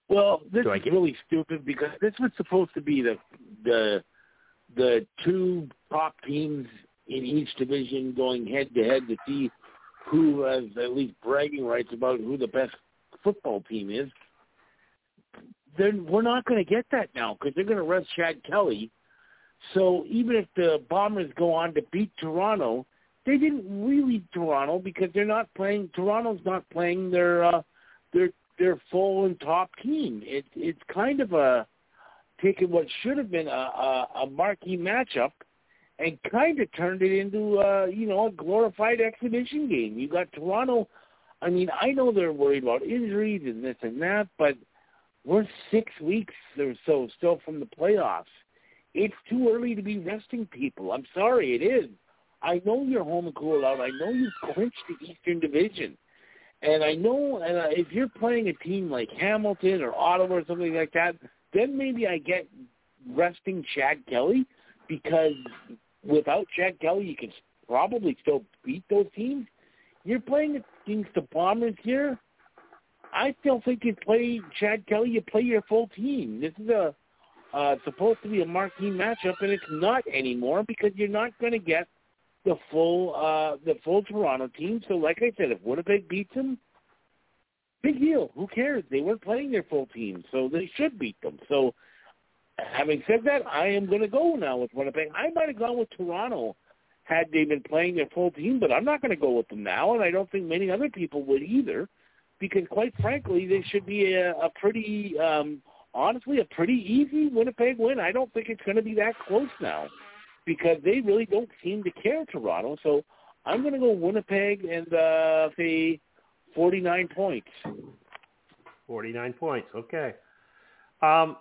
Well, this is get... really stupid because this was supposed to be the the the two top teams in each division going head to head to see who has at least bragging rights about who the best football team is, then we're not going to get that now because they're going to rest Chad Kelly. So even if the Bombers go on to beat Toronto, they didn't really Toronto because they're not playing. Toronto's not playing their uh, their their full and top team. It, it's kind of a taking what should have been a, a, a marquee matchup and kind of turned it into uh, you know a glorified exhibition game. You got Toronto I mean, I know they're worried about injuries and this and that, but we're six weeks or so still from the playoffs. It's too early to be resting people. I'm sorry, it is. I know you're home and cool out. I know you've clinched the Eastern Division. And I know and uh, if you're playing a team like Hamilton or Ottawa or something like that, then maybe I get resting Chad Kelly because without Chad Kelly, you can probably still beat those teams. You're playing against the Bombers here. I still think you play Chad Kelly. You play your full team. This is a uh, supposed to be a marquee matchup, and it's not anymore because you're not going to get the full uh, the full Toronto team. So, like I said, if Winnipeg beats them, big deal. Who cares? They weren't playing their full team, so they should beat them. So, having said that, I am going to go now with Winnipeg. I might have gone with Toronto had they been playing their full team, but I'm not going to go with them now, and I don't think many other people would either, because quite frankly, they should be a, a pretty, um, honestly, a pretty easy Winnipeg win. I don't think it's going to be that close now, because they really don't seem to care Toronto. So I'm going to go Winnipeg and uh, say 49 points. 49 points. Okay. Um,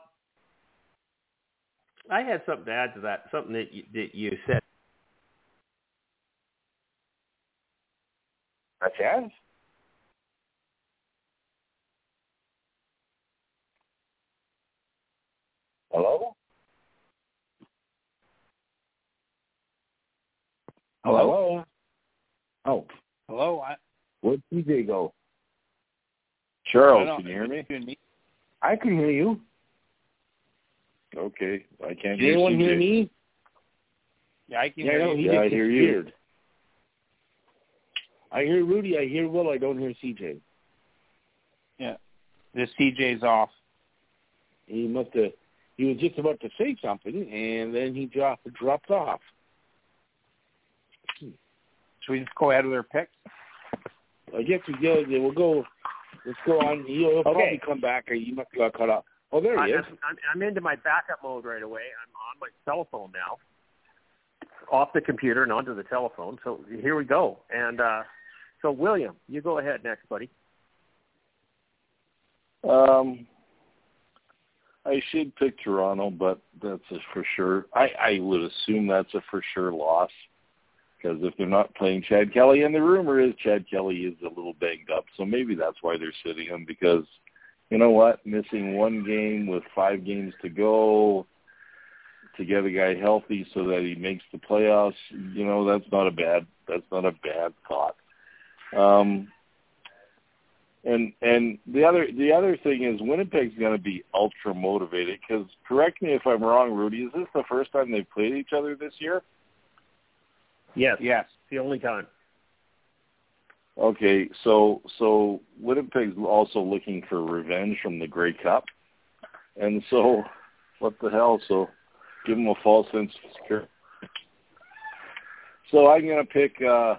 I had something to add to that. Something that you, that you said Such as? Hello? Hello? Oh. Hello? I... Where'd TJ go? Charles, can you hear me? me? I can hear you. Okay. I can't hear you. Can anyone hear me? Yeah, I can yeah, hear no, you. Yeah, I hear you. I hear Rudy. I hear Will. I don't hear CJ. Yeah, this CJ's off. He must have. He was just about to say something, and then he dropped dropped off. Should we just go ahead with our picks? I guess we go. We'll go. Let's go on. He'll, he'll probably come back, or you must have got cut off. Oh, there he I'm, is. I'm, I'm into my backup mode right away. I'm on my cell phone now, off the computer and onto the telephone. So here we go. And uh, so, William, you go ahead next, buddy. Um, I should pick Toronto, but that's a for sure. I, I would assume that's a for sure loss because if they're not playing Chad Kelly, and the rumor is Chad Kelly is a little banged up, so maybe that's why they're sitting him because you know what, missing one game with five games to go to get a guy healthy so that he makes the playoffs, you know, that's not a bad That's not a bad thought. Um, and and the other the other thing is Winnipeg's going to be ultra motivated because correct me if I'm wrong, Rudy. Is this the first time they've played each other this year? Yes. Yes. The only time. Okay, so so Winnipeg's also looking for revenge from the Grey Cup, and so what the hell? So give them a false sense of security. So I'm gonna pick uh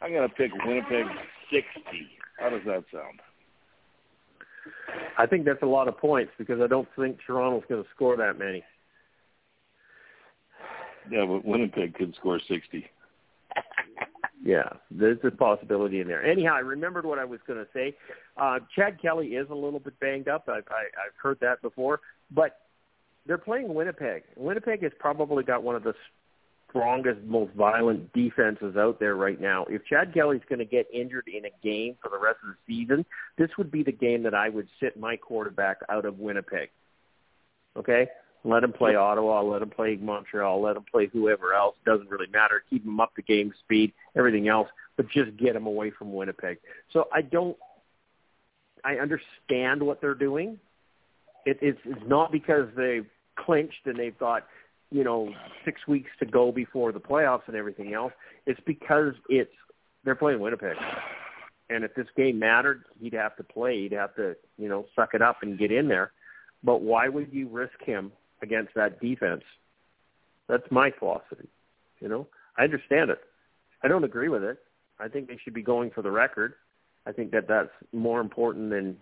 I'm gonna pick Winnipeg sixty. How does that sound? I think that's a lot of points because I don't think Toronto's going to score that many. Yeah, but Winnipeg could score sixty. yeah, there's a possibility in there. Anyhow, I remembered what I was going to say. Uh, Chad Kelly is a little bit banged up. I've, I, I've heard that before, but they're playing Winnipeg. Winnipeg has probably got one of the strongest, most violent defenses out there right now. If Chad Kelly's going to get injured in a game for the rest of the season, this would be the game that I would sit my quarterback out of Winnipeg. Okay? Let him play Ottawa, let him play Montreal, let him play whoever else. Doesn't really matter. Keep him up to game speed, everything else, but just get him away from Winnipeg. So I don't I understand what they're doing. It, it's, it's not because they've clinched and they've got you know, six weeks to go before the playoffs and everything else. It's because it's they're playing Winnipeg. And if this game mattered, he'd have to play. He'd have to, you know, suck it up and get in there. But why would you risk him against that defense? That's my philosophy. You know, I understand it. I don't agree with it. I think they should be going for the record. I think that that's more important than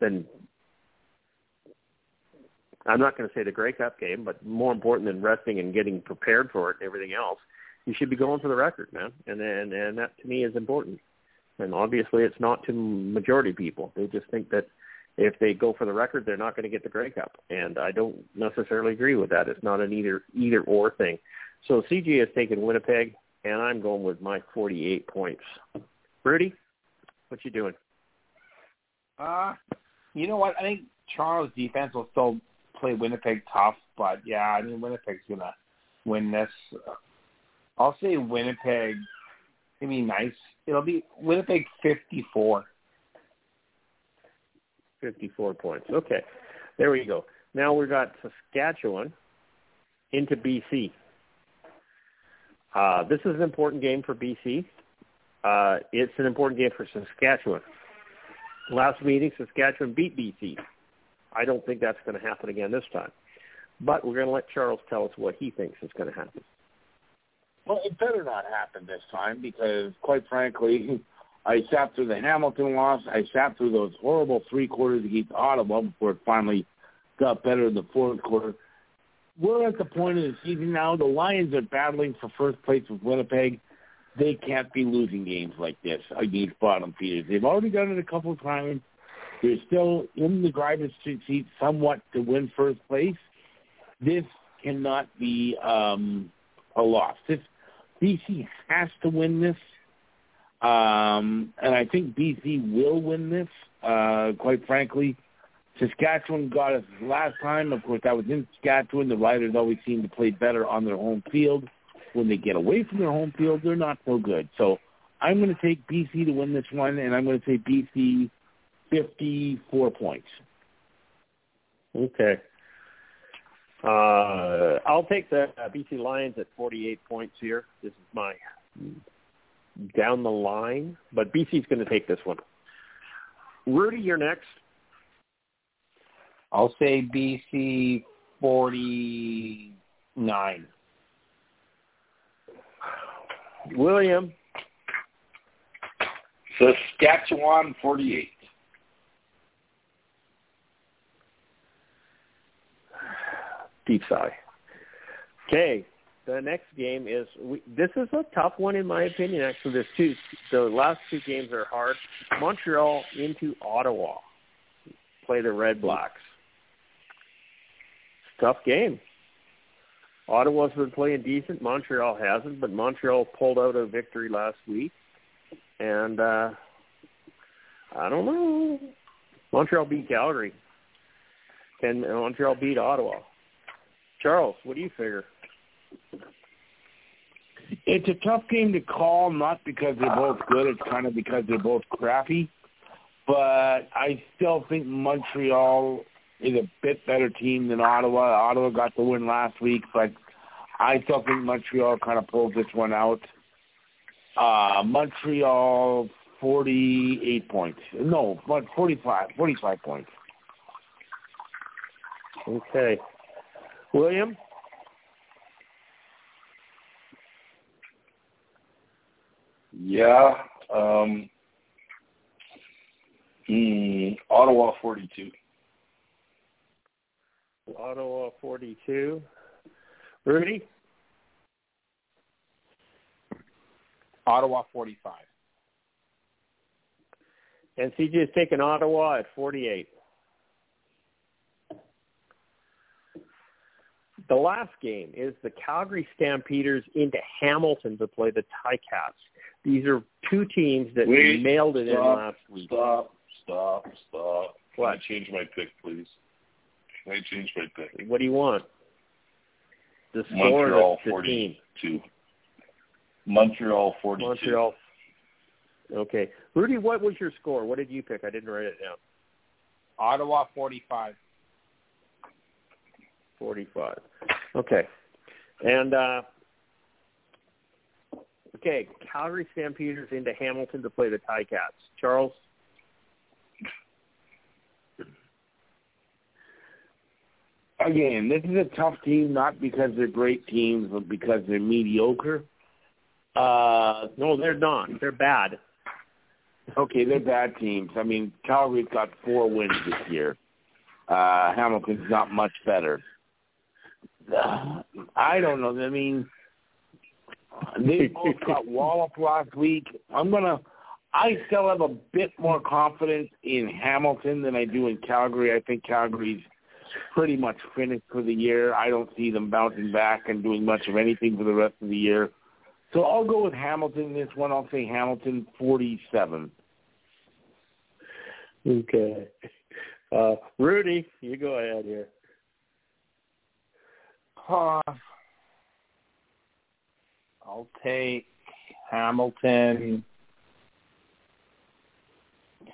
than I'm not going to say the Grey Cup game, but more important than resting and getting prepared for it and everything else, you should be going for the record, man. And and and that to me is important. And obviously, it's not to majority people. They just think that if they go for the record, they're not going to get the Grey Cup, and I don't necessarily agree with that. It's not an either either or thing. So CG has taken Winnipeg, and I'm going with my 48 points. Rudy, what you doing? Uh, you know what? I think Toronto's defense will still play Winnipeg tough, but yeah, I mean Winnipeg's gonna win this. I'll say Winnipeg. It'll be nice. It'll be Winnipeg fifty-four. Fifty-four points. Okay, there we go. Now we've got Saskatchewan into BC. Uh, this is an important game for BC. Uh, it's an important game for Saskatchewan. Last meeting, Saskatchewan beat BC. I don't think that's going to happen again this time. But we're going to let Charles tell us what he thinks is going to happen. Well, it better not happen this time because, quite frankly, I sat through the Hamilton loss. I sat through those horrible three quarters against Ottawa before it finally got better in the fourth quarter. We're at the point of the season now. The Lions are battling for first place with Winnipeg. They can't be losing games like this against bottom feeders. They've already done it a couple of times. They're still in the driver's seat somewhat to win first place. This cannot be um, a loss. This BC has to win this, um, and I think BC will win this. Uh, quite frankly, Saskatchewan got us last time. Of course, that was in Saskatchewan. The Riders always seem to play better on their home field. When they get away from their home field, they're not so good. So I'm going to take BC to win this one, and I'm going to say BC 54 points. Okay. Uh, I'll take the uh, BC Lions at 48 points here. This is my down the line, but BC's going to take this one. Rudy, you're next. I'll say BC 49. William. Saskatchewan 48. Deep sigh. Okay, the next game is we, this is a tough one in my opinion. Actually, there's two. The last two games are hard. Montreal into Ottawa, play the Red Blacks. Tough game. Ottawa's been playing decent. Montreal hasn't, but Montreal pulled out a victory last week, and uh I don't know. Montreal beat Calgary. Can Montreal beat Ottawa? Charles, what do you figure? It's a tough game to call, not because they're both good. It's kind of because they're both crappy. But I still think Montreal is a bit better team than Ottawa. Ottawa got the win last week, but I still think Montreal kind of pulled this one out. Uh, Montreal 48 points. No, but 45, 45 points. Okay. William? Yeah. Um, hmm, Ottawa 42. Ottawa 42. Rudy? Ottawa 45. And CJ is taking Ottawa at 48. The last game is the Calgary Stampeders into Hamilton to play the Ticats. These are two teams that Wait, mailed it stop, in last week. Stop, stop, stop. Can What? I change my pick, please? Can I change my pick? What do you want? The score Montreal of the team. 42. Montreal 42. Montreal. Okay. Rudy, what was your score? What did you pick? I didn't write it down. Ottawa 45. 45. Okay. And uh okay, Calgary Stampeders into Hamilton to play the Ticats. Charles? Again, this is a tough team, not because they're great teams, but because they're mediocre. Uh, No, they're not. They're bad. okay, they're bad teams. I mean, Calgary's got four wins this year. Uh, Hamilton's not much better. I don't know. I mean, they both got walloped last week. I'm gonna. I still have a bit more confidence in Hamilton than I do in Calgary. I think Calgary's pretty much finished for the year. I don't see them bouncing back and doing much of anything for the rest of the year. So I'll go with Hamilton this one. I'll say Hamilton 47. Okay. Uh Rudy, you go ahead here. Uh, I'll take Hamilton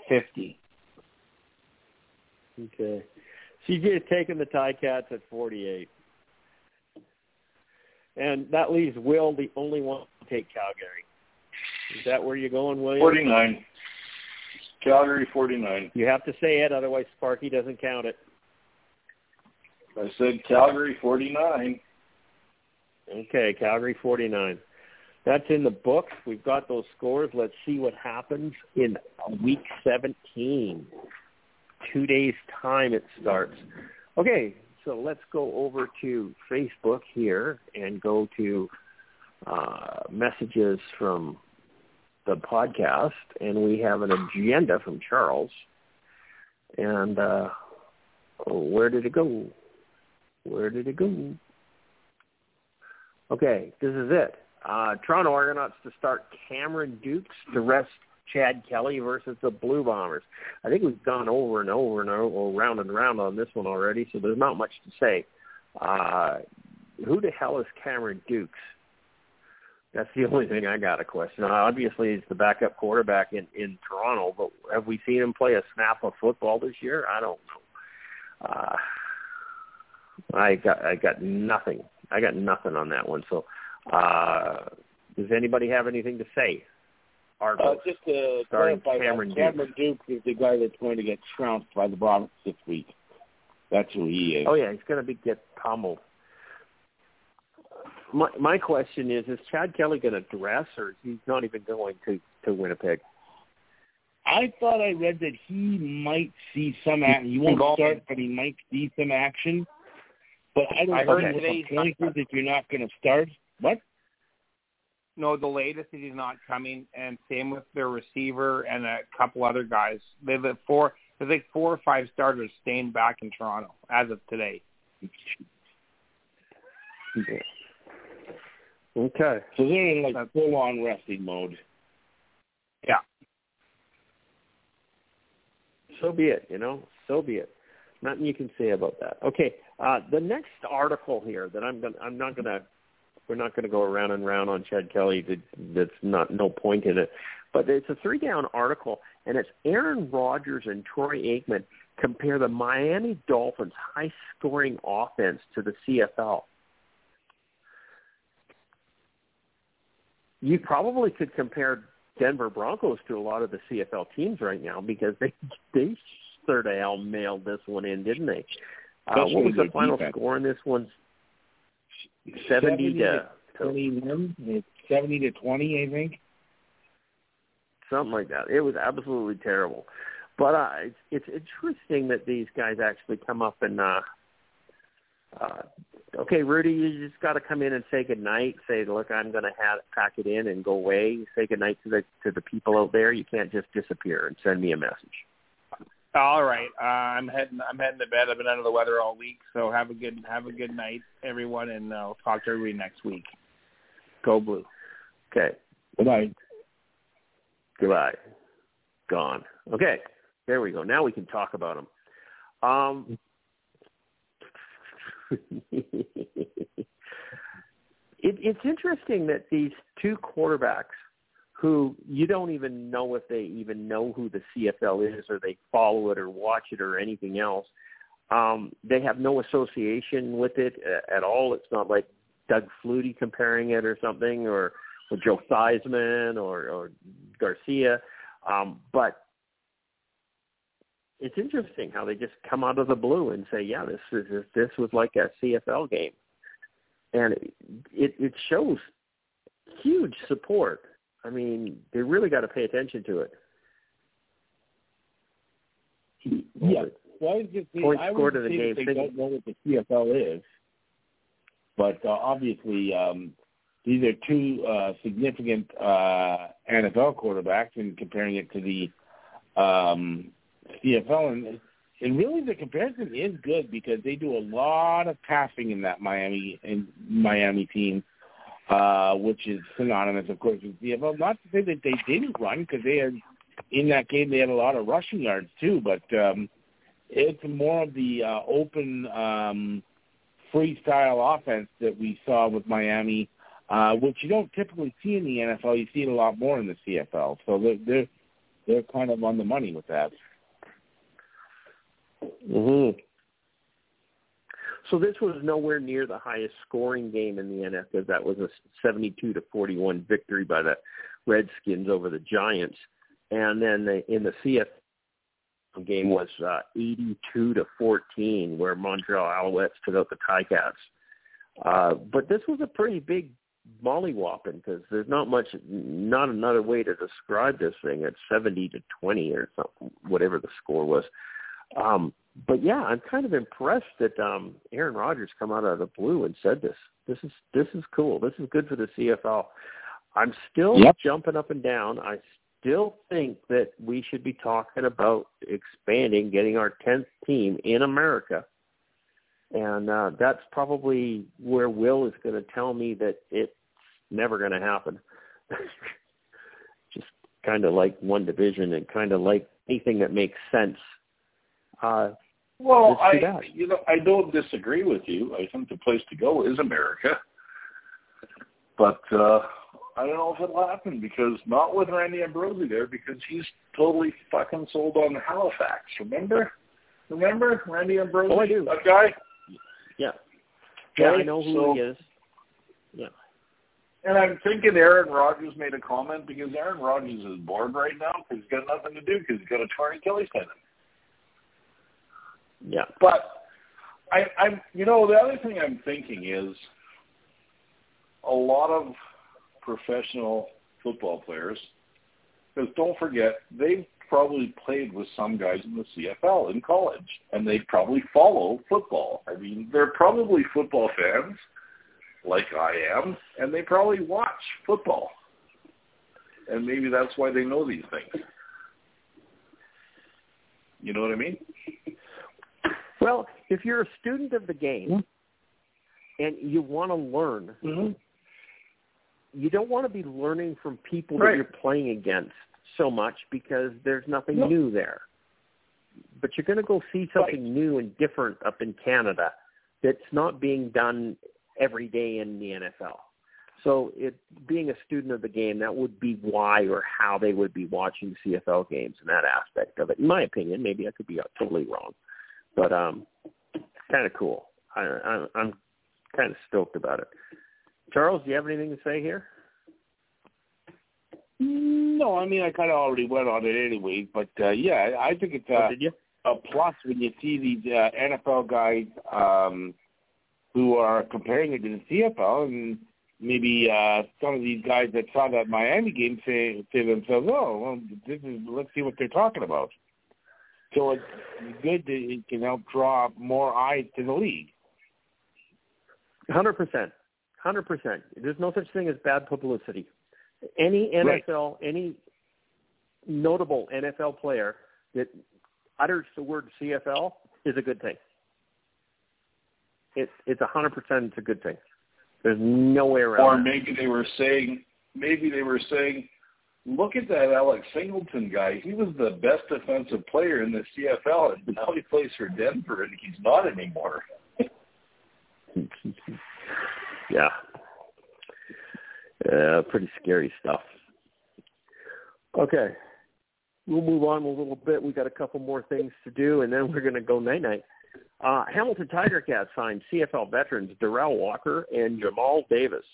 50. Okay. CJ is taking the Ticats at 48. And that leaves Will the only one to take Calgary. Is that where you're going, William? 49. Calgary 49. You have to say it, otherwise Sparky doesn't count it. I said Calgary 49. Okay, Calgary 49. That's in the books. We've got those scores. Let's see what happens in week 17. Two days' time it starts. Okay, so let's go over to Facebook here and go to uh, messages from the podcast, and we have an agenda from Charles. And uh, where did it go? Where did it go? Okay, this is it. Uh, Toronto Argonauts to start Cameron Dukes to rest Chad Kelly versus the Blue Bombers. I think we've gone over and over and over, round and round on this one already, so there's not much to say. Uh, who the hell is Cameron Dukes? That's the only thing I got a question. on. Obviously, he's the backup quarterback in in Toronto, but have we seen him play a snap of football this year? I don't know. Uh, I got I got nothing. I got nothing on that one. So, uh, does anybody have anything to say? Uh, just to clarify, Cameron Cameron Duke is the guy that's going to get trounced by the Browns this week. That's who he is. Oh yeah, he's going to be get pummeled. My my question is: Is Chad Kelly going to dress, or he's not even going to to Winnipeg? I thought I read that he might see some action. He won't start, but he might see some action. But I don't I know heard what today the point is if you're not going to start. What? No, the latest is he's not coming, and same with their receiver and a couple other guys. They have four. There's like four or five starters staying back in Toronto as of today. Okay. So they're in like That's- full on resting mode. Yeah. So be it. You know. So be it. Nothing you can say about that. Okay. Uh, the next article here that I'm going I'm not going to we're not going to go around and round on Chad Kelly. That, that's not no point in it. But it's a three down article, and it's Aaron Rodgers and Troy Aikman compare the Miami Dolphins' high scoring offense to the CFL. You probably could compare Denver Broncos to a lot of the CFL teams right now because they they sort of hell mailed this one in, didn't they? Uh, what was the final defense. score in this one? Seventy, 70 to twenty-one. Seventy to twenty, I think. Something like that. It was absolutely terrible. But uh, it's, it's interesting that these guys actually come up and uh, uh, okay, Rudy, you just got to come in and say good night. Say, look, I'm going to have pack it in and go away. Say good night to the to the people out there. You can't just disappear and send me a message. All right, uh, I'm heading. I'm heading to bed. I've been under the weather all week, so have a good have a good night, everyone, and I'll talk to everybody next week. Go blue. Okay. Goodbye. Goodbye. Gone. Okay. There we go. Now we can talk about them. Um, it, it's interesting that these two quarterbacks who you don't even know if they even know who the CFL is or they follow it or watch it or anything else. Um, they have no association with it at all. It's not like Doug Flutie comparing it or something or, or Joe Theismann or, or Garcia. Um, but it's interesting how they just come out of the blue and say, "Yeah, this is this was like a CFL game," and it it shows huge support. I mean, they really got to pay attention to it. Yeah, well, I was just Point I scored would the game. They don't know what the CFL is, but uh, obviously um, these are two uh, significant uh, NFL quarterbacks, and comparing it to the um, CFL, and and really the comparison is good because they do a lot of passing in that Miami in Miami team, uh, which is synonymous, of course, with CFL. Not to say that they didn't run because they had in that game they had a lot of rushing yards too, but um, it's more of the uh, open um, freestyle offense that we saw with Miami, uh, which you don't typically see in the NFL. You see it a lot more in the CFL, so they're they're, they're kind of on the money with that. Mm-hmm. So this was nowhere near the highest scoring game in the NFL. That was a 72 to 41 victory by the Redskins over the Giants, and then the, in the CF game was uh, 82 to 14, where Montreal Alouettes took out the Ticats. Uh, but this was a pretty big mollywhopping because there's not much, not another way to describe this thing. It's 70 to 20 or something, whatever the score was. Um, but yeah, I'm kind of impressed that um, Aaron Rodgers come out of the blue and said this. This is this is cool. This is good for the CFL. I'm still yep. jumping up and down. I still think that we should be talking about expanding, getting our tenth team in America, and uh, that's probably where Will is going to tell me that it's never going to happen. Just kind of like one division and kind of like anything that makes sense uh, well, I you know I don't disagree with you. I think the place to go is America, but uh, I don't know if it'll happen because not with Randy Ambrosie there because he's totally fucking sold on Halifax. Remember? Remember Randy Ambrosie? Oh, I do. That guy. Yeah. Yeah, I know who so, he is. Yeah. And I'm thinking Aaron Rodgers made a comment because Aaron Rodgers is bored right now because he's got nothing to do because he's got a Tony Kelly sentence. Yeah. But I, I'm, you know, the other thing I'm thinking is a lot of professional football players, because don't forget, they've probably played with some guys in the CFL in college, and they probably follow football. I mean, they're probably football fans, like I am, and they probably watch football. And maybe that's why they know these things. You know what I mean? Well, if you're a student of the game mm-hmm. and you want to learn, mm-hmm. you don't want to be learning from people right. that you're playing against so much because there's nothing no. new there. But you're going to go see something right. new and different up in Canada that's not being done every day in the NFL. So it being a student of the game, that would be why or how they would be watching CFL games in that aspect of it. In my opinion, maybe I could be totally wrong, but um, kind of cool. I, I, I'm kind of stoked about it. Charles, do you have anything to say here? No, I mean I kind of already went on it anyway, but uh, yeah, I think it's Oh, a, you? a plus when you see these uh, NFL guys um, who are comparing it to the CFL, and maybe uh, some of these guys that saw that Miami game say say to themselves, "Oh, well, this is let's see what they're talking about." So it's good that it can help draw more eyes to the league. Hundred percent, hundred percent. There's no such thing as bad publicity. Any Right. NFL, any notable NFL player that utters the word CFL is a good thing. It's it's a hundred percent. It's a good thing. There's no way around. Or that. maybe they were saying, maybe they were saying, look at that Alex Singleton guy. He was the best defensive player in the CFL, and now he plays for Denver, and he's not anymore. yeah. Uh, pretty scary stuff. Okay. We'll move on a little bit. We've got a couple more things to do, and then we're going to go night night. Uh, Hamilton Tiger Cats signed CFL veterans Derel Walker and Jamal Davis.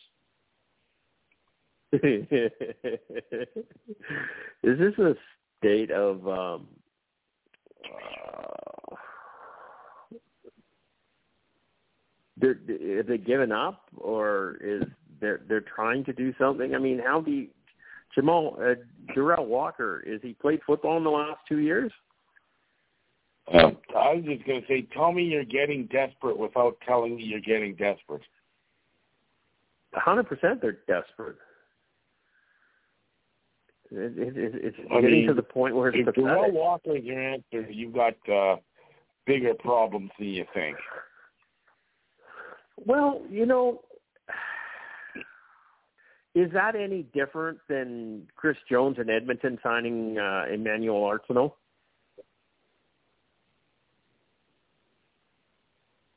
Is this a state of um, uh, they're have they given up or is they're they're trying to do something? I mean, how do you, Jamal uh, Derel Walker is he played football in the last two years? Uh, I was just going to say, tell me you're getting desperate without telling me you're getting desperate. A hundred percent, they're desperate. It, it, it, it's I getting mean, to the point where it's If pathetic. Walker is your answer, you've got uh, bigger problems than you think. Well, you know, is that any different than Chris Jones in Edmonton signing uh, Emmanuel Arceneaux?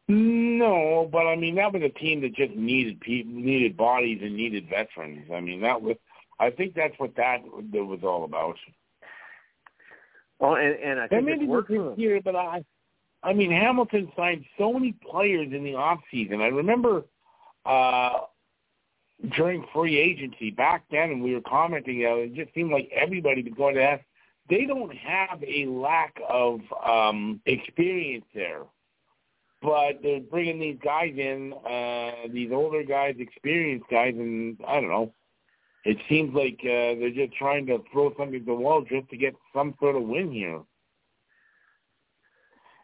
No, but I mean that was a team that just needed people, needed bodies, and needed veterans. I mean that was. I think that's what that, that was all about. Well, and, and I think maybe it's working. year, but I, I mean Hamilton signed so many players in the off season. I remember uh during free agency back then, and we were commenting. Uh, it just seemed like everybody was going to have. They don't have a lack of um experience there but they're bringing these guys in, uh, these older guys, experienced guys, and I don't know. It seems like uh, they're just trying to throw something at the wall just to get some sort of win here.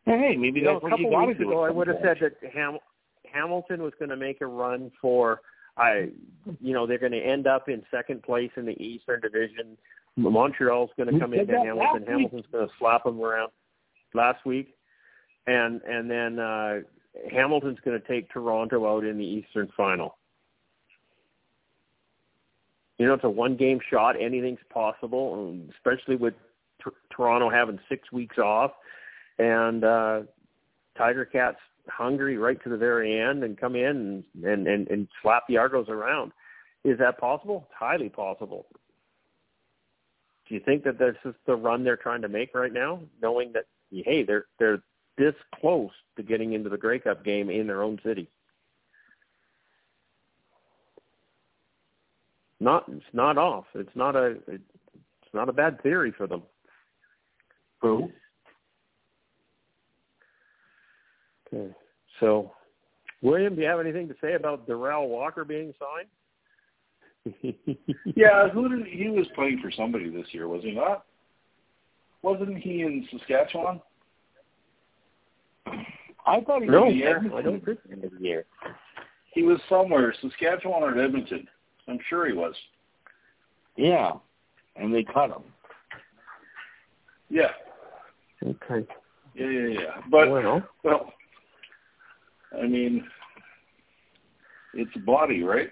Hey, maybe You know, that's a what you couple weeks ago, I would have said that Ham- Hamilton was going to make a run for, I, you know, they're going to end up in second place in the Eastern Division. Montreal's going to come into Hamilton. Hamilton's going to slap them around last week, and and then uh, Hamilton's going to take Toronto out in the Eastern Final. You know, it's a one-game shot. Anything's possible, um, especially with t- Toronto having six weeks off, and uh, Tiger Cats hungry right to the very end and come in and, and, and, and slap the Argos around. Is that possible? It's highly possible. Do you think that this is the run they're trying to make right now, knowing that hey, they're they're this close to getting into the Grey Cup game in their own city? Not it's not off. It's not a it's not a bad theory for them. Who? Okay. So, William, do you have anything to say about Derel Walker being signed? Yeah, who did he was playing for somebody this year, was he not? Wasn't he in Saskatchewan? I thought he no, was yeah, I don't think. year. He was somewhere, Saskatchewan or Edmonton. I'm sure he was. Yeah, and they cut him. Yeah, Okay. yeah, yeah, yeah. But well, well, I mean, it's a body, right?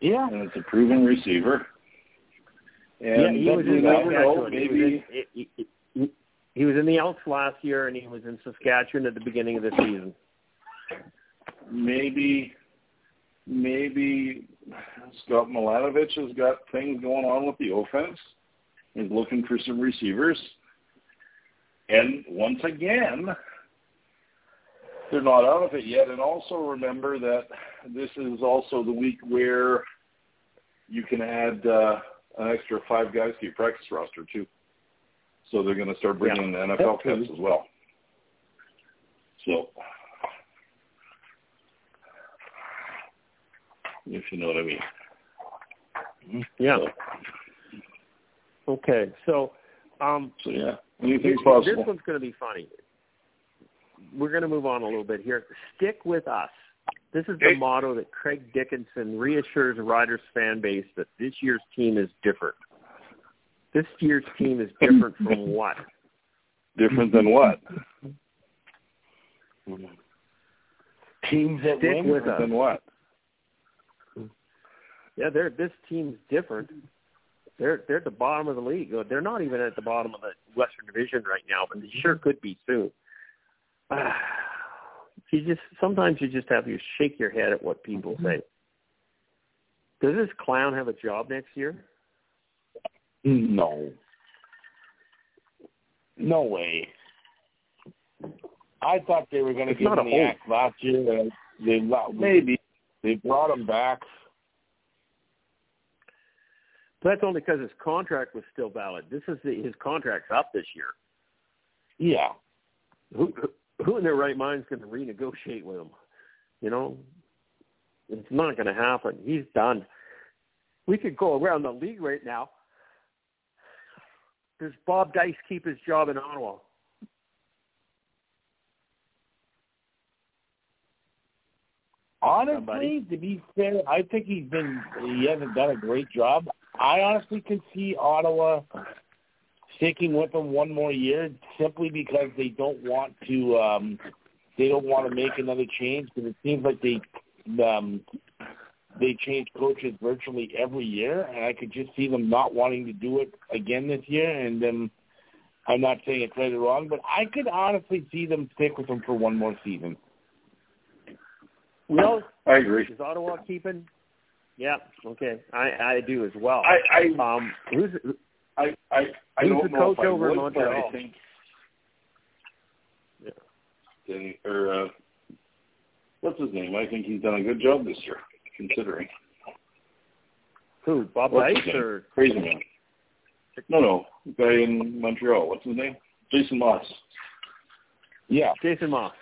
Yeah, And it's a proven receiver. And yeah, he was in never know, Saskatchewan. He was maybe in, he, he, he was in the Elks last year, and he was in Saskatchewan at the beginning of the season. maybe maybe Scott Milanovich has got things going on with the offense. He's looking for some receivers. And once again, they're not out of it yet. And also remember that this is also the week where you can add uh, an extra five guys to your practice roster too. So they're going to start bringing yeah. the NFL cuts as well. So, if you know what I mean. Mm-hmm. Yeah. So. Okay, so um, so yeah, anything's possible. This one's going to be funny. We're going to move on a little bit here. Stick with us. This is the motto that Craig Dickenson reassures Riders fan base that this year's team is different. This year's team is different from what? Different than what? Teams that Stick win with us. than what? Yeah, they're this team's different. They're they're at the bottom of the league. They're not even at the bottom of the Western Division right now, but they sure could be soon. you just sometimes you just have to shake your head at what people mm-hmm. say. Does this clown have a job next year? No. No way. I thought they were going to give him the act last year. And they maybe they brought him back. But that's only because his contract was still valid. This is the, his contract's up this year. Yeah. Who who in their right mind is going to renegotiate with him? You know, it's not going to happen. He's done. We could go around the league right now. Does Bob Dyce keep his job in Ottawa? Honestly, Somebody? to be fair, I think he's been he hasn't done a great job. I honestly could see Ottawa sticking with him one more year simply because they don't want to um they don't want to make another change because it seems like they um they change coaches virtually every year and I could just see them not wanting to do it again this year and then I'm not saying it's right or wrong, but I could honestly see them stick with him for one more season. Well, I agree. Is Ottawa keeping? Yeah. Okay. I I do as well. I I um who's I I I who's don't the coach know over in Montreal? I think yeah. or uh, what's his name? I think he's done a good job this year, considering. Who? Bob What's Dyce or Crazy Man? No, no, guy in Montreal. What's his name? Jason Maas. Yeah, Jason Maas.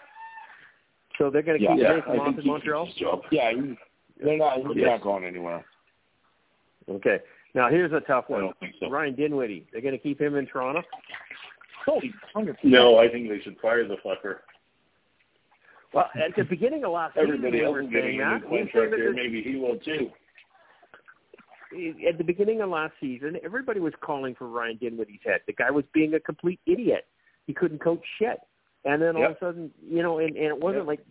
So they're going to keep yeah, Jason Maas in Montreal. Yeah, he's, they're not. He's yes. not going anywhere. Okay. Now here's a tough one. I don't think so. Ryan Dinwiddie. They're going to keep him in Toronto. Holy, no, I think they should fire the fucker. Well, at the beginning of last Everybody season, else is getting a new contract here. Maybe he will too. At the beginning of last season, everybody was calling for Ryan Dinwiddie's head. The guy was being a complete idiot. He couldn't coach shit. And then all yep. of a sudden, you know, and, and it wasn't yep. like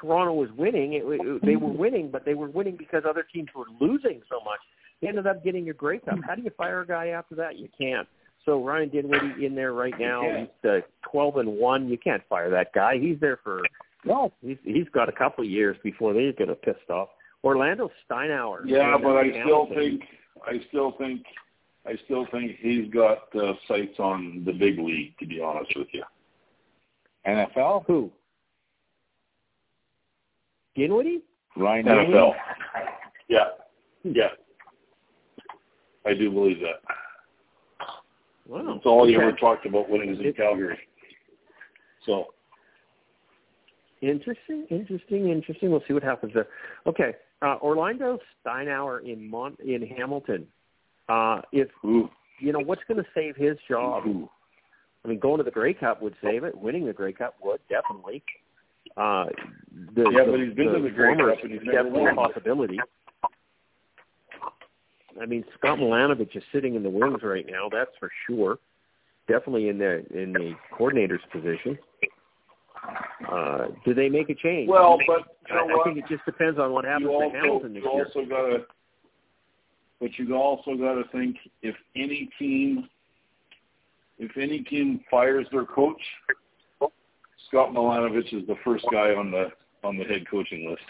Toronto was winning. It, it, they were winning, but they were winning because other teams were losing so much. They ended up getting a Grey Cup. How do you fire a guy after that? You can't. So Ryan Dinwiddie in there right now. He's uh, twelve and one. You can't fire that guy. He's there for no. He's he's got a couple of years before they get a pissed off. Orlando Steinauer. Yeah, but I still think I still think I still think he's got uh, sights on the big league. To be honest with you. NFL? Who? Dinwiddie? Ryan NFL. Dinwiddie? Yeah. Yeah. I do believe that. Wow. That's all okay. he ever talked about when he was in Calgary. So. Interesting, interesting, interesting. We'll see what happens there. Okay, uh, Orlando Steinauer in Mont in Hamilton. Uh, if Ooh. you know what's going to save his job, Ooh. I mean, going to the Grey Cup would save it. Winning the Grey Cup would definitely. Uh, the, yeah, the, but he's been the to the Grey Cup and he's never definitely a possibility. I mean, Scott Milanovich is sitting in the wings right now. That's for sure. Definitely in the in the coordinator's position. Uh, do they make a change? Well, but you know I, what? I think it just depends on what happens you also, to Hamilton next you year. also gotta, but you also got to think if any team, if any team fires their coach, Scott Milanovich is the first guy on the on the head coaching list.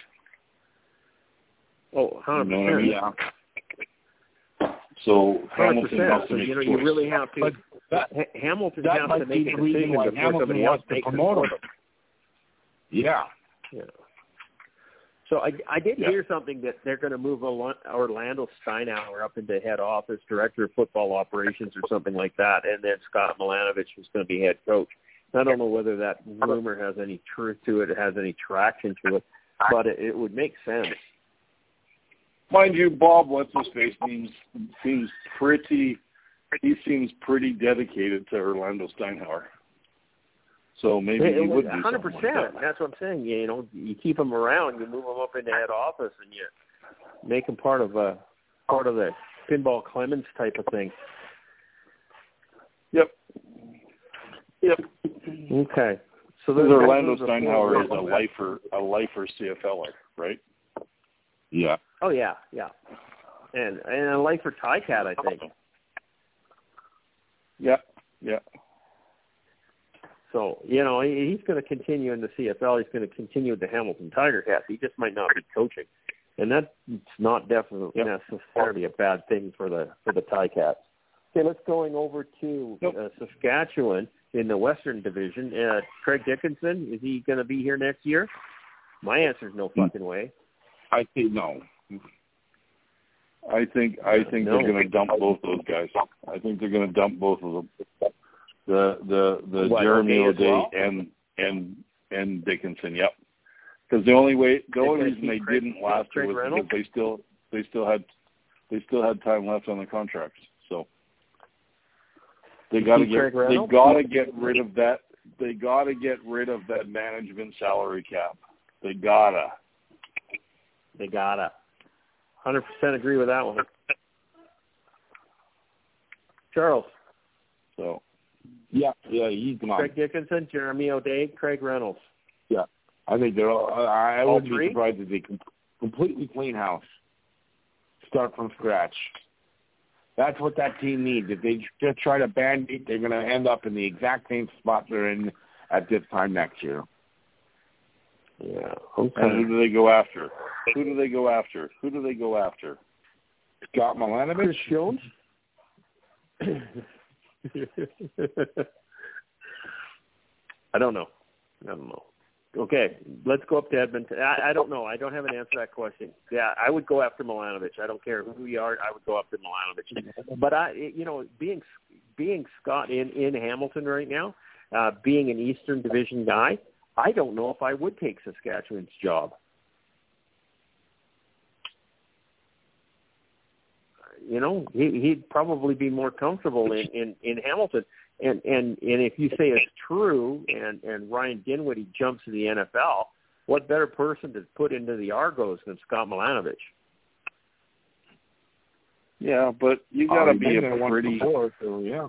Oh, 100%. You know what I mean? Yeah. So Hamilton has So, to make you know, you really have to. But that Ha- Hamilton that has to might make be a the reason decision why before Hamilton else wants to promote him. Yeah. Yeah. So I, I did Yeah. hear something that they're going to move Orlando Steinauer up into head office, director of football operations, or something like that, and then Scott Milanovich was going to be head coach. I don't know whether that rumor has any truth to it, it has any traction to it, but it, it would make sense. Mind you, Bob what's his face seems seems pretty he seems pretty dedicated to Orlando Steinauer. So maybe he would do hundred something like percent. that. That's what I'm saying. You know, you keep him around, you move him up into head office, and you make him part of a part of the pinball Clemons type of thing. Yep. Yep. Okay. So Because there's Orlando those are the four Steinauer is a lifer a lifer CFLer, right? Yeah. Oh yeah, yeah, and and a lifer for Ticat, I think. Yep. Yep. So you know he, he's going to continue in the CFL. He's going to continue with the Hamilton Tiger Cats. He just might not be coaching, and that's not definitely Yep. necessarily a bad thing for the for the Ticats. Okay, let's going over to Nope. uh, Saskatchewan in the Western Division. Uh, Craig Dickenson is he going to be here next year? My answer is no fucking way. I think no. I think I think No. they're going to dump both those guys. I think they're going to dump both of them. The the the What, Jeremy O'Day well? and and and Dickenson. Yep. Because the only way the only reason they Craig- didn't last year was Reynolds? because they still they still had they still had time left on the contracts. They got to get they got to get rid of that. They got to get rid of that management salary cap. They gotta. They gotta. Hundred percent agree with that one. Charles, So Yeah, yeah, he's gone. Craig Dickenson, Jeremy O'Day, Craig Reynolds. Yeah, I think they're all. I I All wouldn't three? be surprised if they completely clean house, start from scratch. That's what that team needs. If they just try to band-aid, they're going to end up in the exact same spot they're in at this time next year. Yeah. and who do they go after? Who do they go after? Who do they go after? Scott Milanovich. Chris Jones. I don't know. I don't know. Okay, let's go up to Edmonton. I, I don't know. I don't have an answer to that question. Yeah, I would go after Milanovich. I don't care who you are. I would go after Milanovich. But I, you know, being being Scott in in Hamilton right now, uh, being an Eastern Division guy, I don't know if I would take Saskatchewan's job. You know, he, he'd probably be more comfortable in, in, in Hamilton. And, and, and if you say it's true and, and Ryan Dinwiddie jumps to the NFL, what better person to put into the Argos than Scott Milanovich? Yeah, but you Oh, got to he's be a pretty. before, so yeah.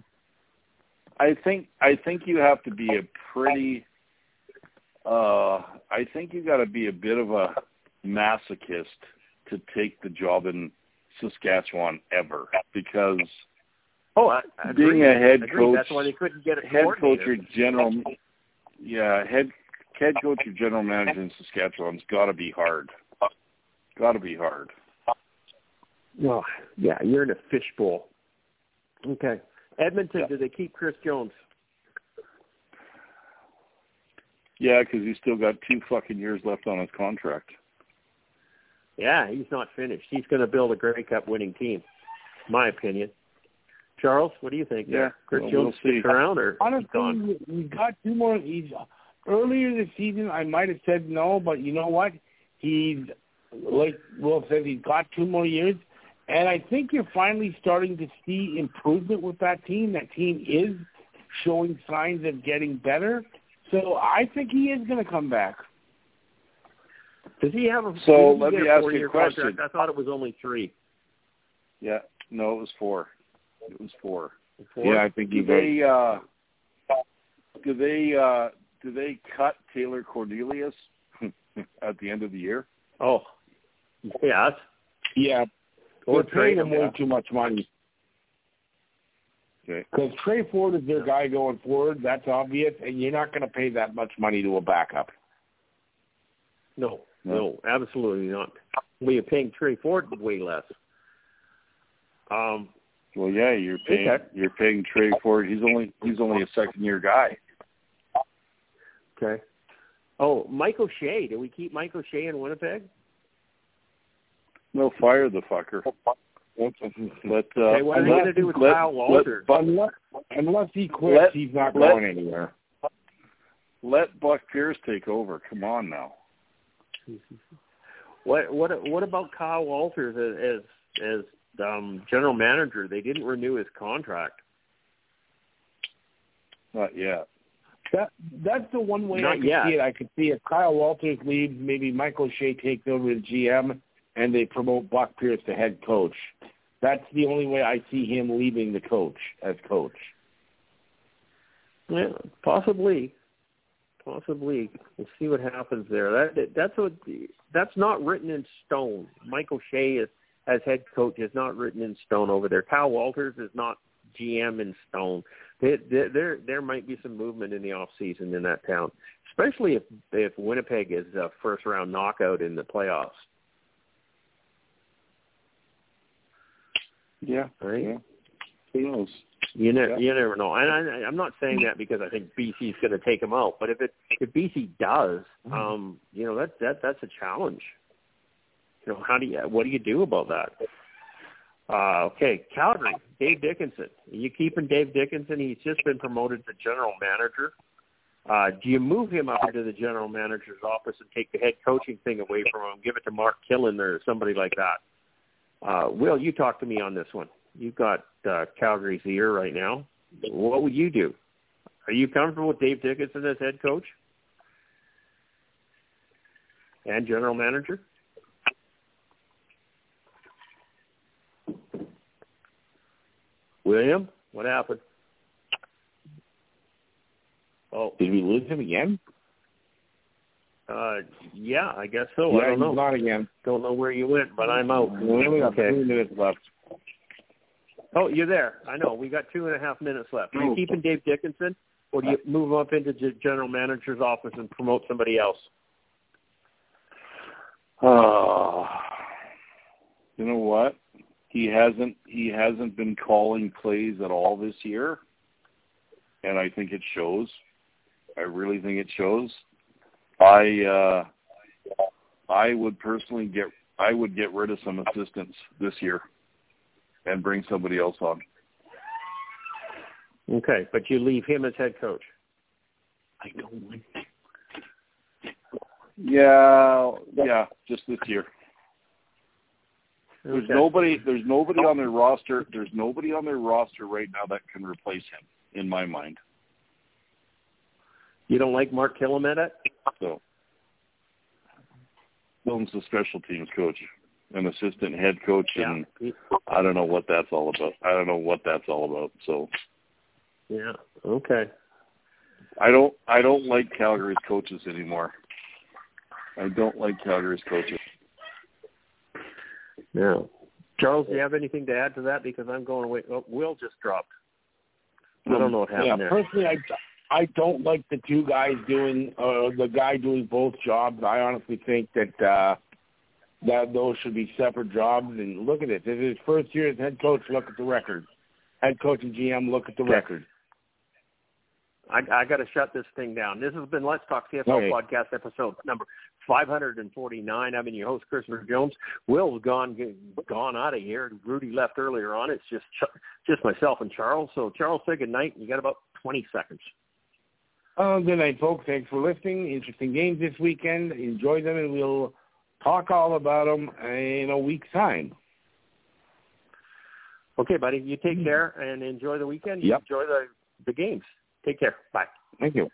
I think I think you have to be a pretty. Uh, I think you got to be a bit of a masochist to take the job in Saskatchewan ever because Oh, I, I being agree. a head I coach, That's why they couldn't get a head coach or general, yeah, head head coach or general manager in Saskatchewan's got to be hard. Got to be hard. Well, yeah, you're in a fishbowl. Okay. Edmonton, Yeah. do they keep Chris Jones? Yeah, because he's still got two fucking years left on his contract. Yeah, he's not finished. He's going to build a Grey Cup winning team, my opinion. Charles, what do you think? Yeah, uh, Chris well, Jones we'll sticks see. around or he's gone? Honestly, we got two more. He's earlier this season. I might have said no, but you know what? He's like Will says. He's got two more years, and I think you're finally starting to see improvement with that team. That team is showing signs of getting better. So I think he is going to come back. Does he have a? So, let me a ask you a question. Contract? I thought it was only three. Yeah, no, it was four. It was four. Four? Yeah, I think he's right. they uh do they uh do they cut Taylor Cornelius at the end of the year? Oh, yes. Yeah, Or they're trade paying him way too much money. Because Tre Ford is their guy going forward. That's obvious, and you're not going to pay that much money to a backup. No, No. no, absolutely not. Well, you're paying Tre Ford way less. Um, well, yeah, you're paying Okay. you're paying Tre Ford. He's only he's only a second year guy. okay. Oh, Mike O'Shea. Do we keep Mike O'Shea in Winnipeg? No, fire the fucker. Let uh, Okay, what are they going to do with let- Kyle let Walters? Unless, unless he quits, Let- he's not let- going anywhere. let Buck Pierce take over. Come on now. What what what about Kyle Walters as as, as um, general manager? They didn't renew his contract. Not yet. That that's the one way Not I could yet. see it. I could see if Kyle Walters leaves, maybe Mike O'Shea takes over as GM, and they promote Buck Pierce to head coach. That's the only way I see him leaving the coach as coach. Yeah, possibly, possibly. We'll see what happens there. That that's what that's not written in stone. Michael Shea is, as head coach is not written in stone over there. Kyle Walters is not GM in stone. There there there, there might be some movement in the off season in that town, especially if if Winnipeg is a first round knockout in the playoffs. Yeah. Right? Yeah. Who knows? You never, Yeah. you never know. And I, I'm not saying that because I think BC's going to take him out. But if it if BC does, um, you know that that that's a challenge. Know, how do you what do you do about that? Uh, okay, Calgary, Dave Dickenson. Are you keeping Dave Dickenson? He's just been promoted to general manager. Uh, do you move him up into the general manager's office and take the head coaching thing away from him, give it to Mark Kilam or somebody like that? Uh, Will, you talk to me on this one. You've got uh, Calgary's ear right now. What would you do? Are you comfortable with Dave Dickenson as head coach and general manager? William, what happened? Oh, Did we lose him again? uh, yeah, I guess so. yeah, I don't know. not again. Don't know where you went, but I'm out. We only got Okay. three minutes left. Oh, you're there. I know. We got two and a half minutes left. Are you Oh. keeping Dave Dickenson, or do you move him up into the general manager's office and promote somebody else? Uh, you know what? He hasn't he hasn't been calling plays at all this year, and I think it shows. I really think it shows. I uh, I would personally get I would get rid of some assistants this year, and bring somebody else on. Okay, but you leave him as head coach. I don't like. Yeah, yeah, just this year. There's Okay. nobody. There's nobody on their roster. There's nobody on their roster right now that can replace him, in my mind. You don't like Mark Killamet? So, Dylan's the special teams coach, an assistant head coach, and I don't know what that's all about. I don't know what that's all about. So, Yeah. Okay. I don't. I don't like Calgary's coaches anymore. I don't like Calgary's coaches. Yeah. Charles, do you have anything to add to that? Because I'm going away. Oh, Will just dropped. I don't know what happened Yeah, there. personally, I I don't like the two guys doing uh, the guy doing both jobs. I honestly think that uh, that those should be separate jobs. And look at it. This is his first year as head coach. Look at the record. Head coach and GM. Look at the Okay. record. I, I got to shut this thing down. This has been Let's Talk CFL Okay. podcast episode number 549. I've been your host, Christopher Jones. Will's gone gone out of here. Rudy left earlier on. It's just just myself and Charles. So Charles, say good night. You got about 20 seconds. Uh, good night, folks. Thanks for listening. Interesting games this weekend. Enjoy them, and we'll talk all about them in a week's time. Okay, buddy. You take care and enjoy the weekend. Yep. Enjoy the the games. Take care. Bye. Thank you.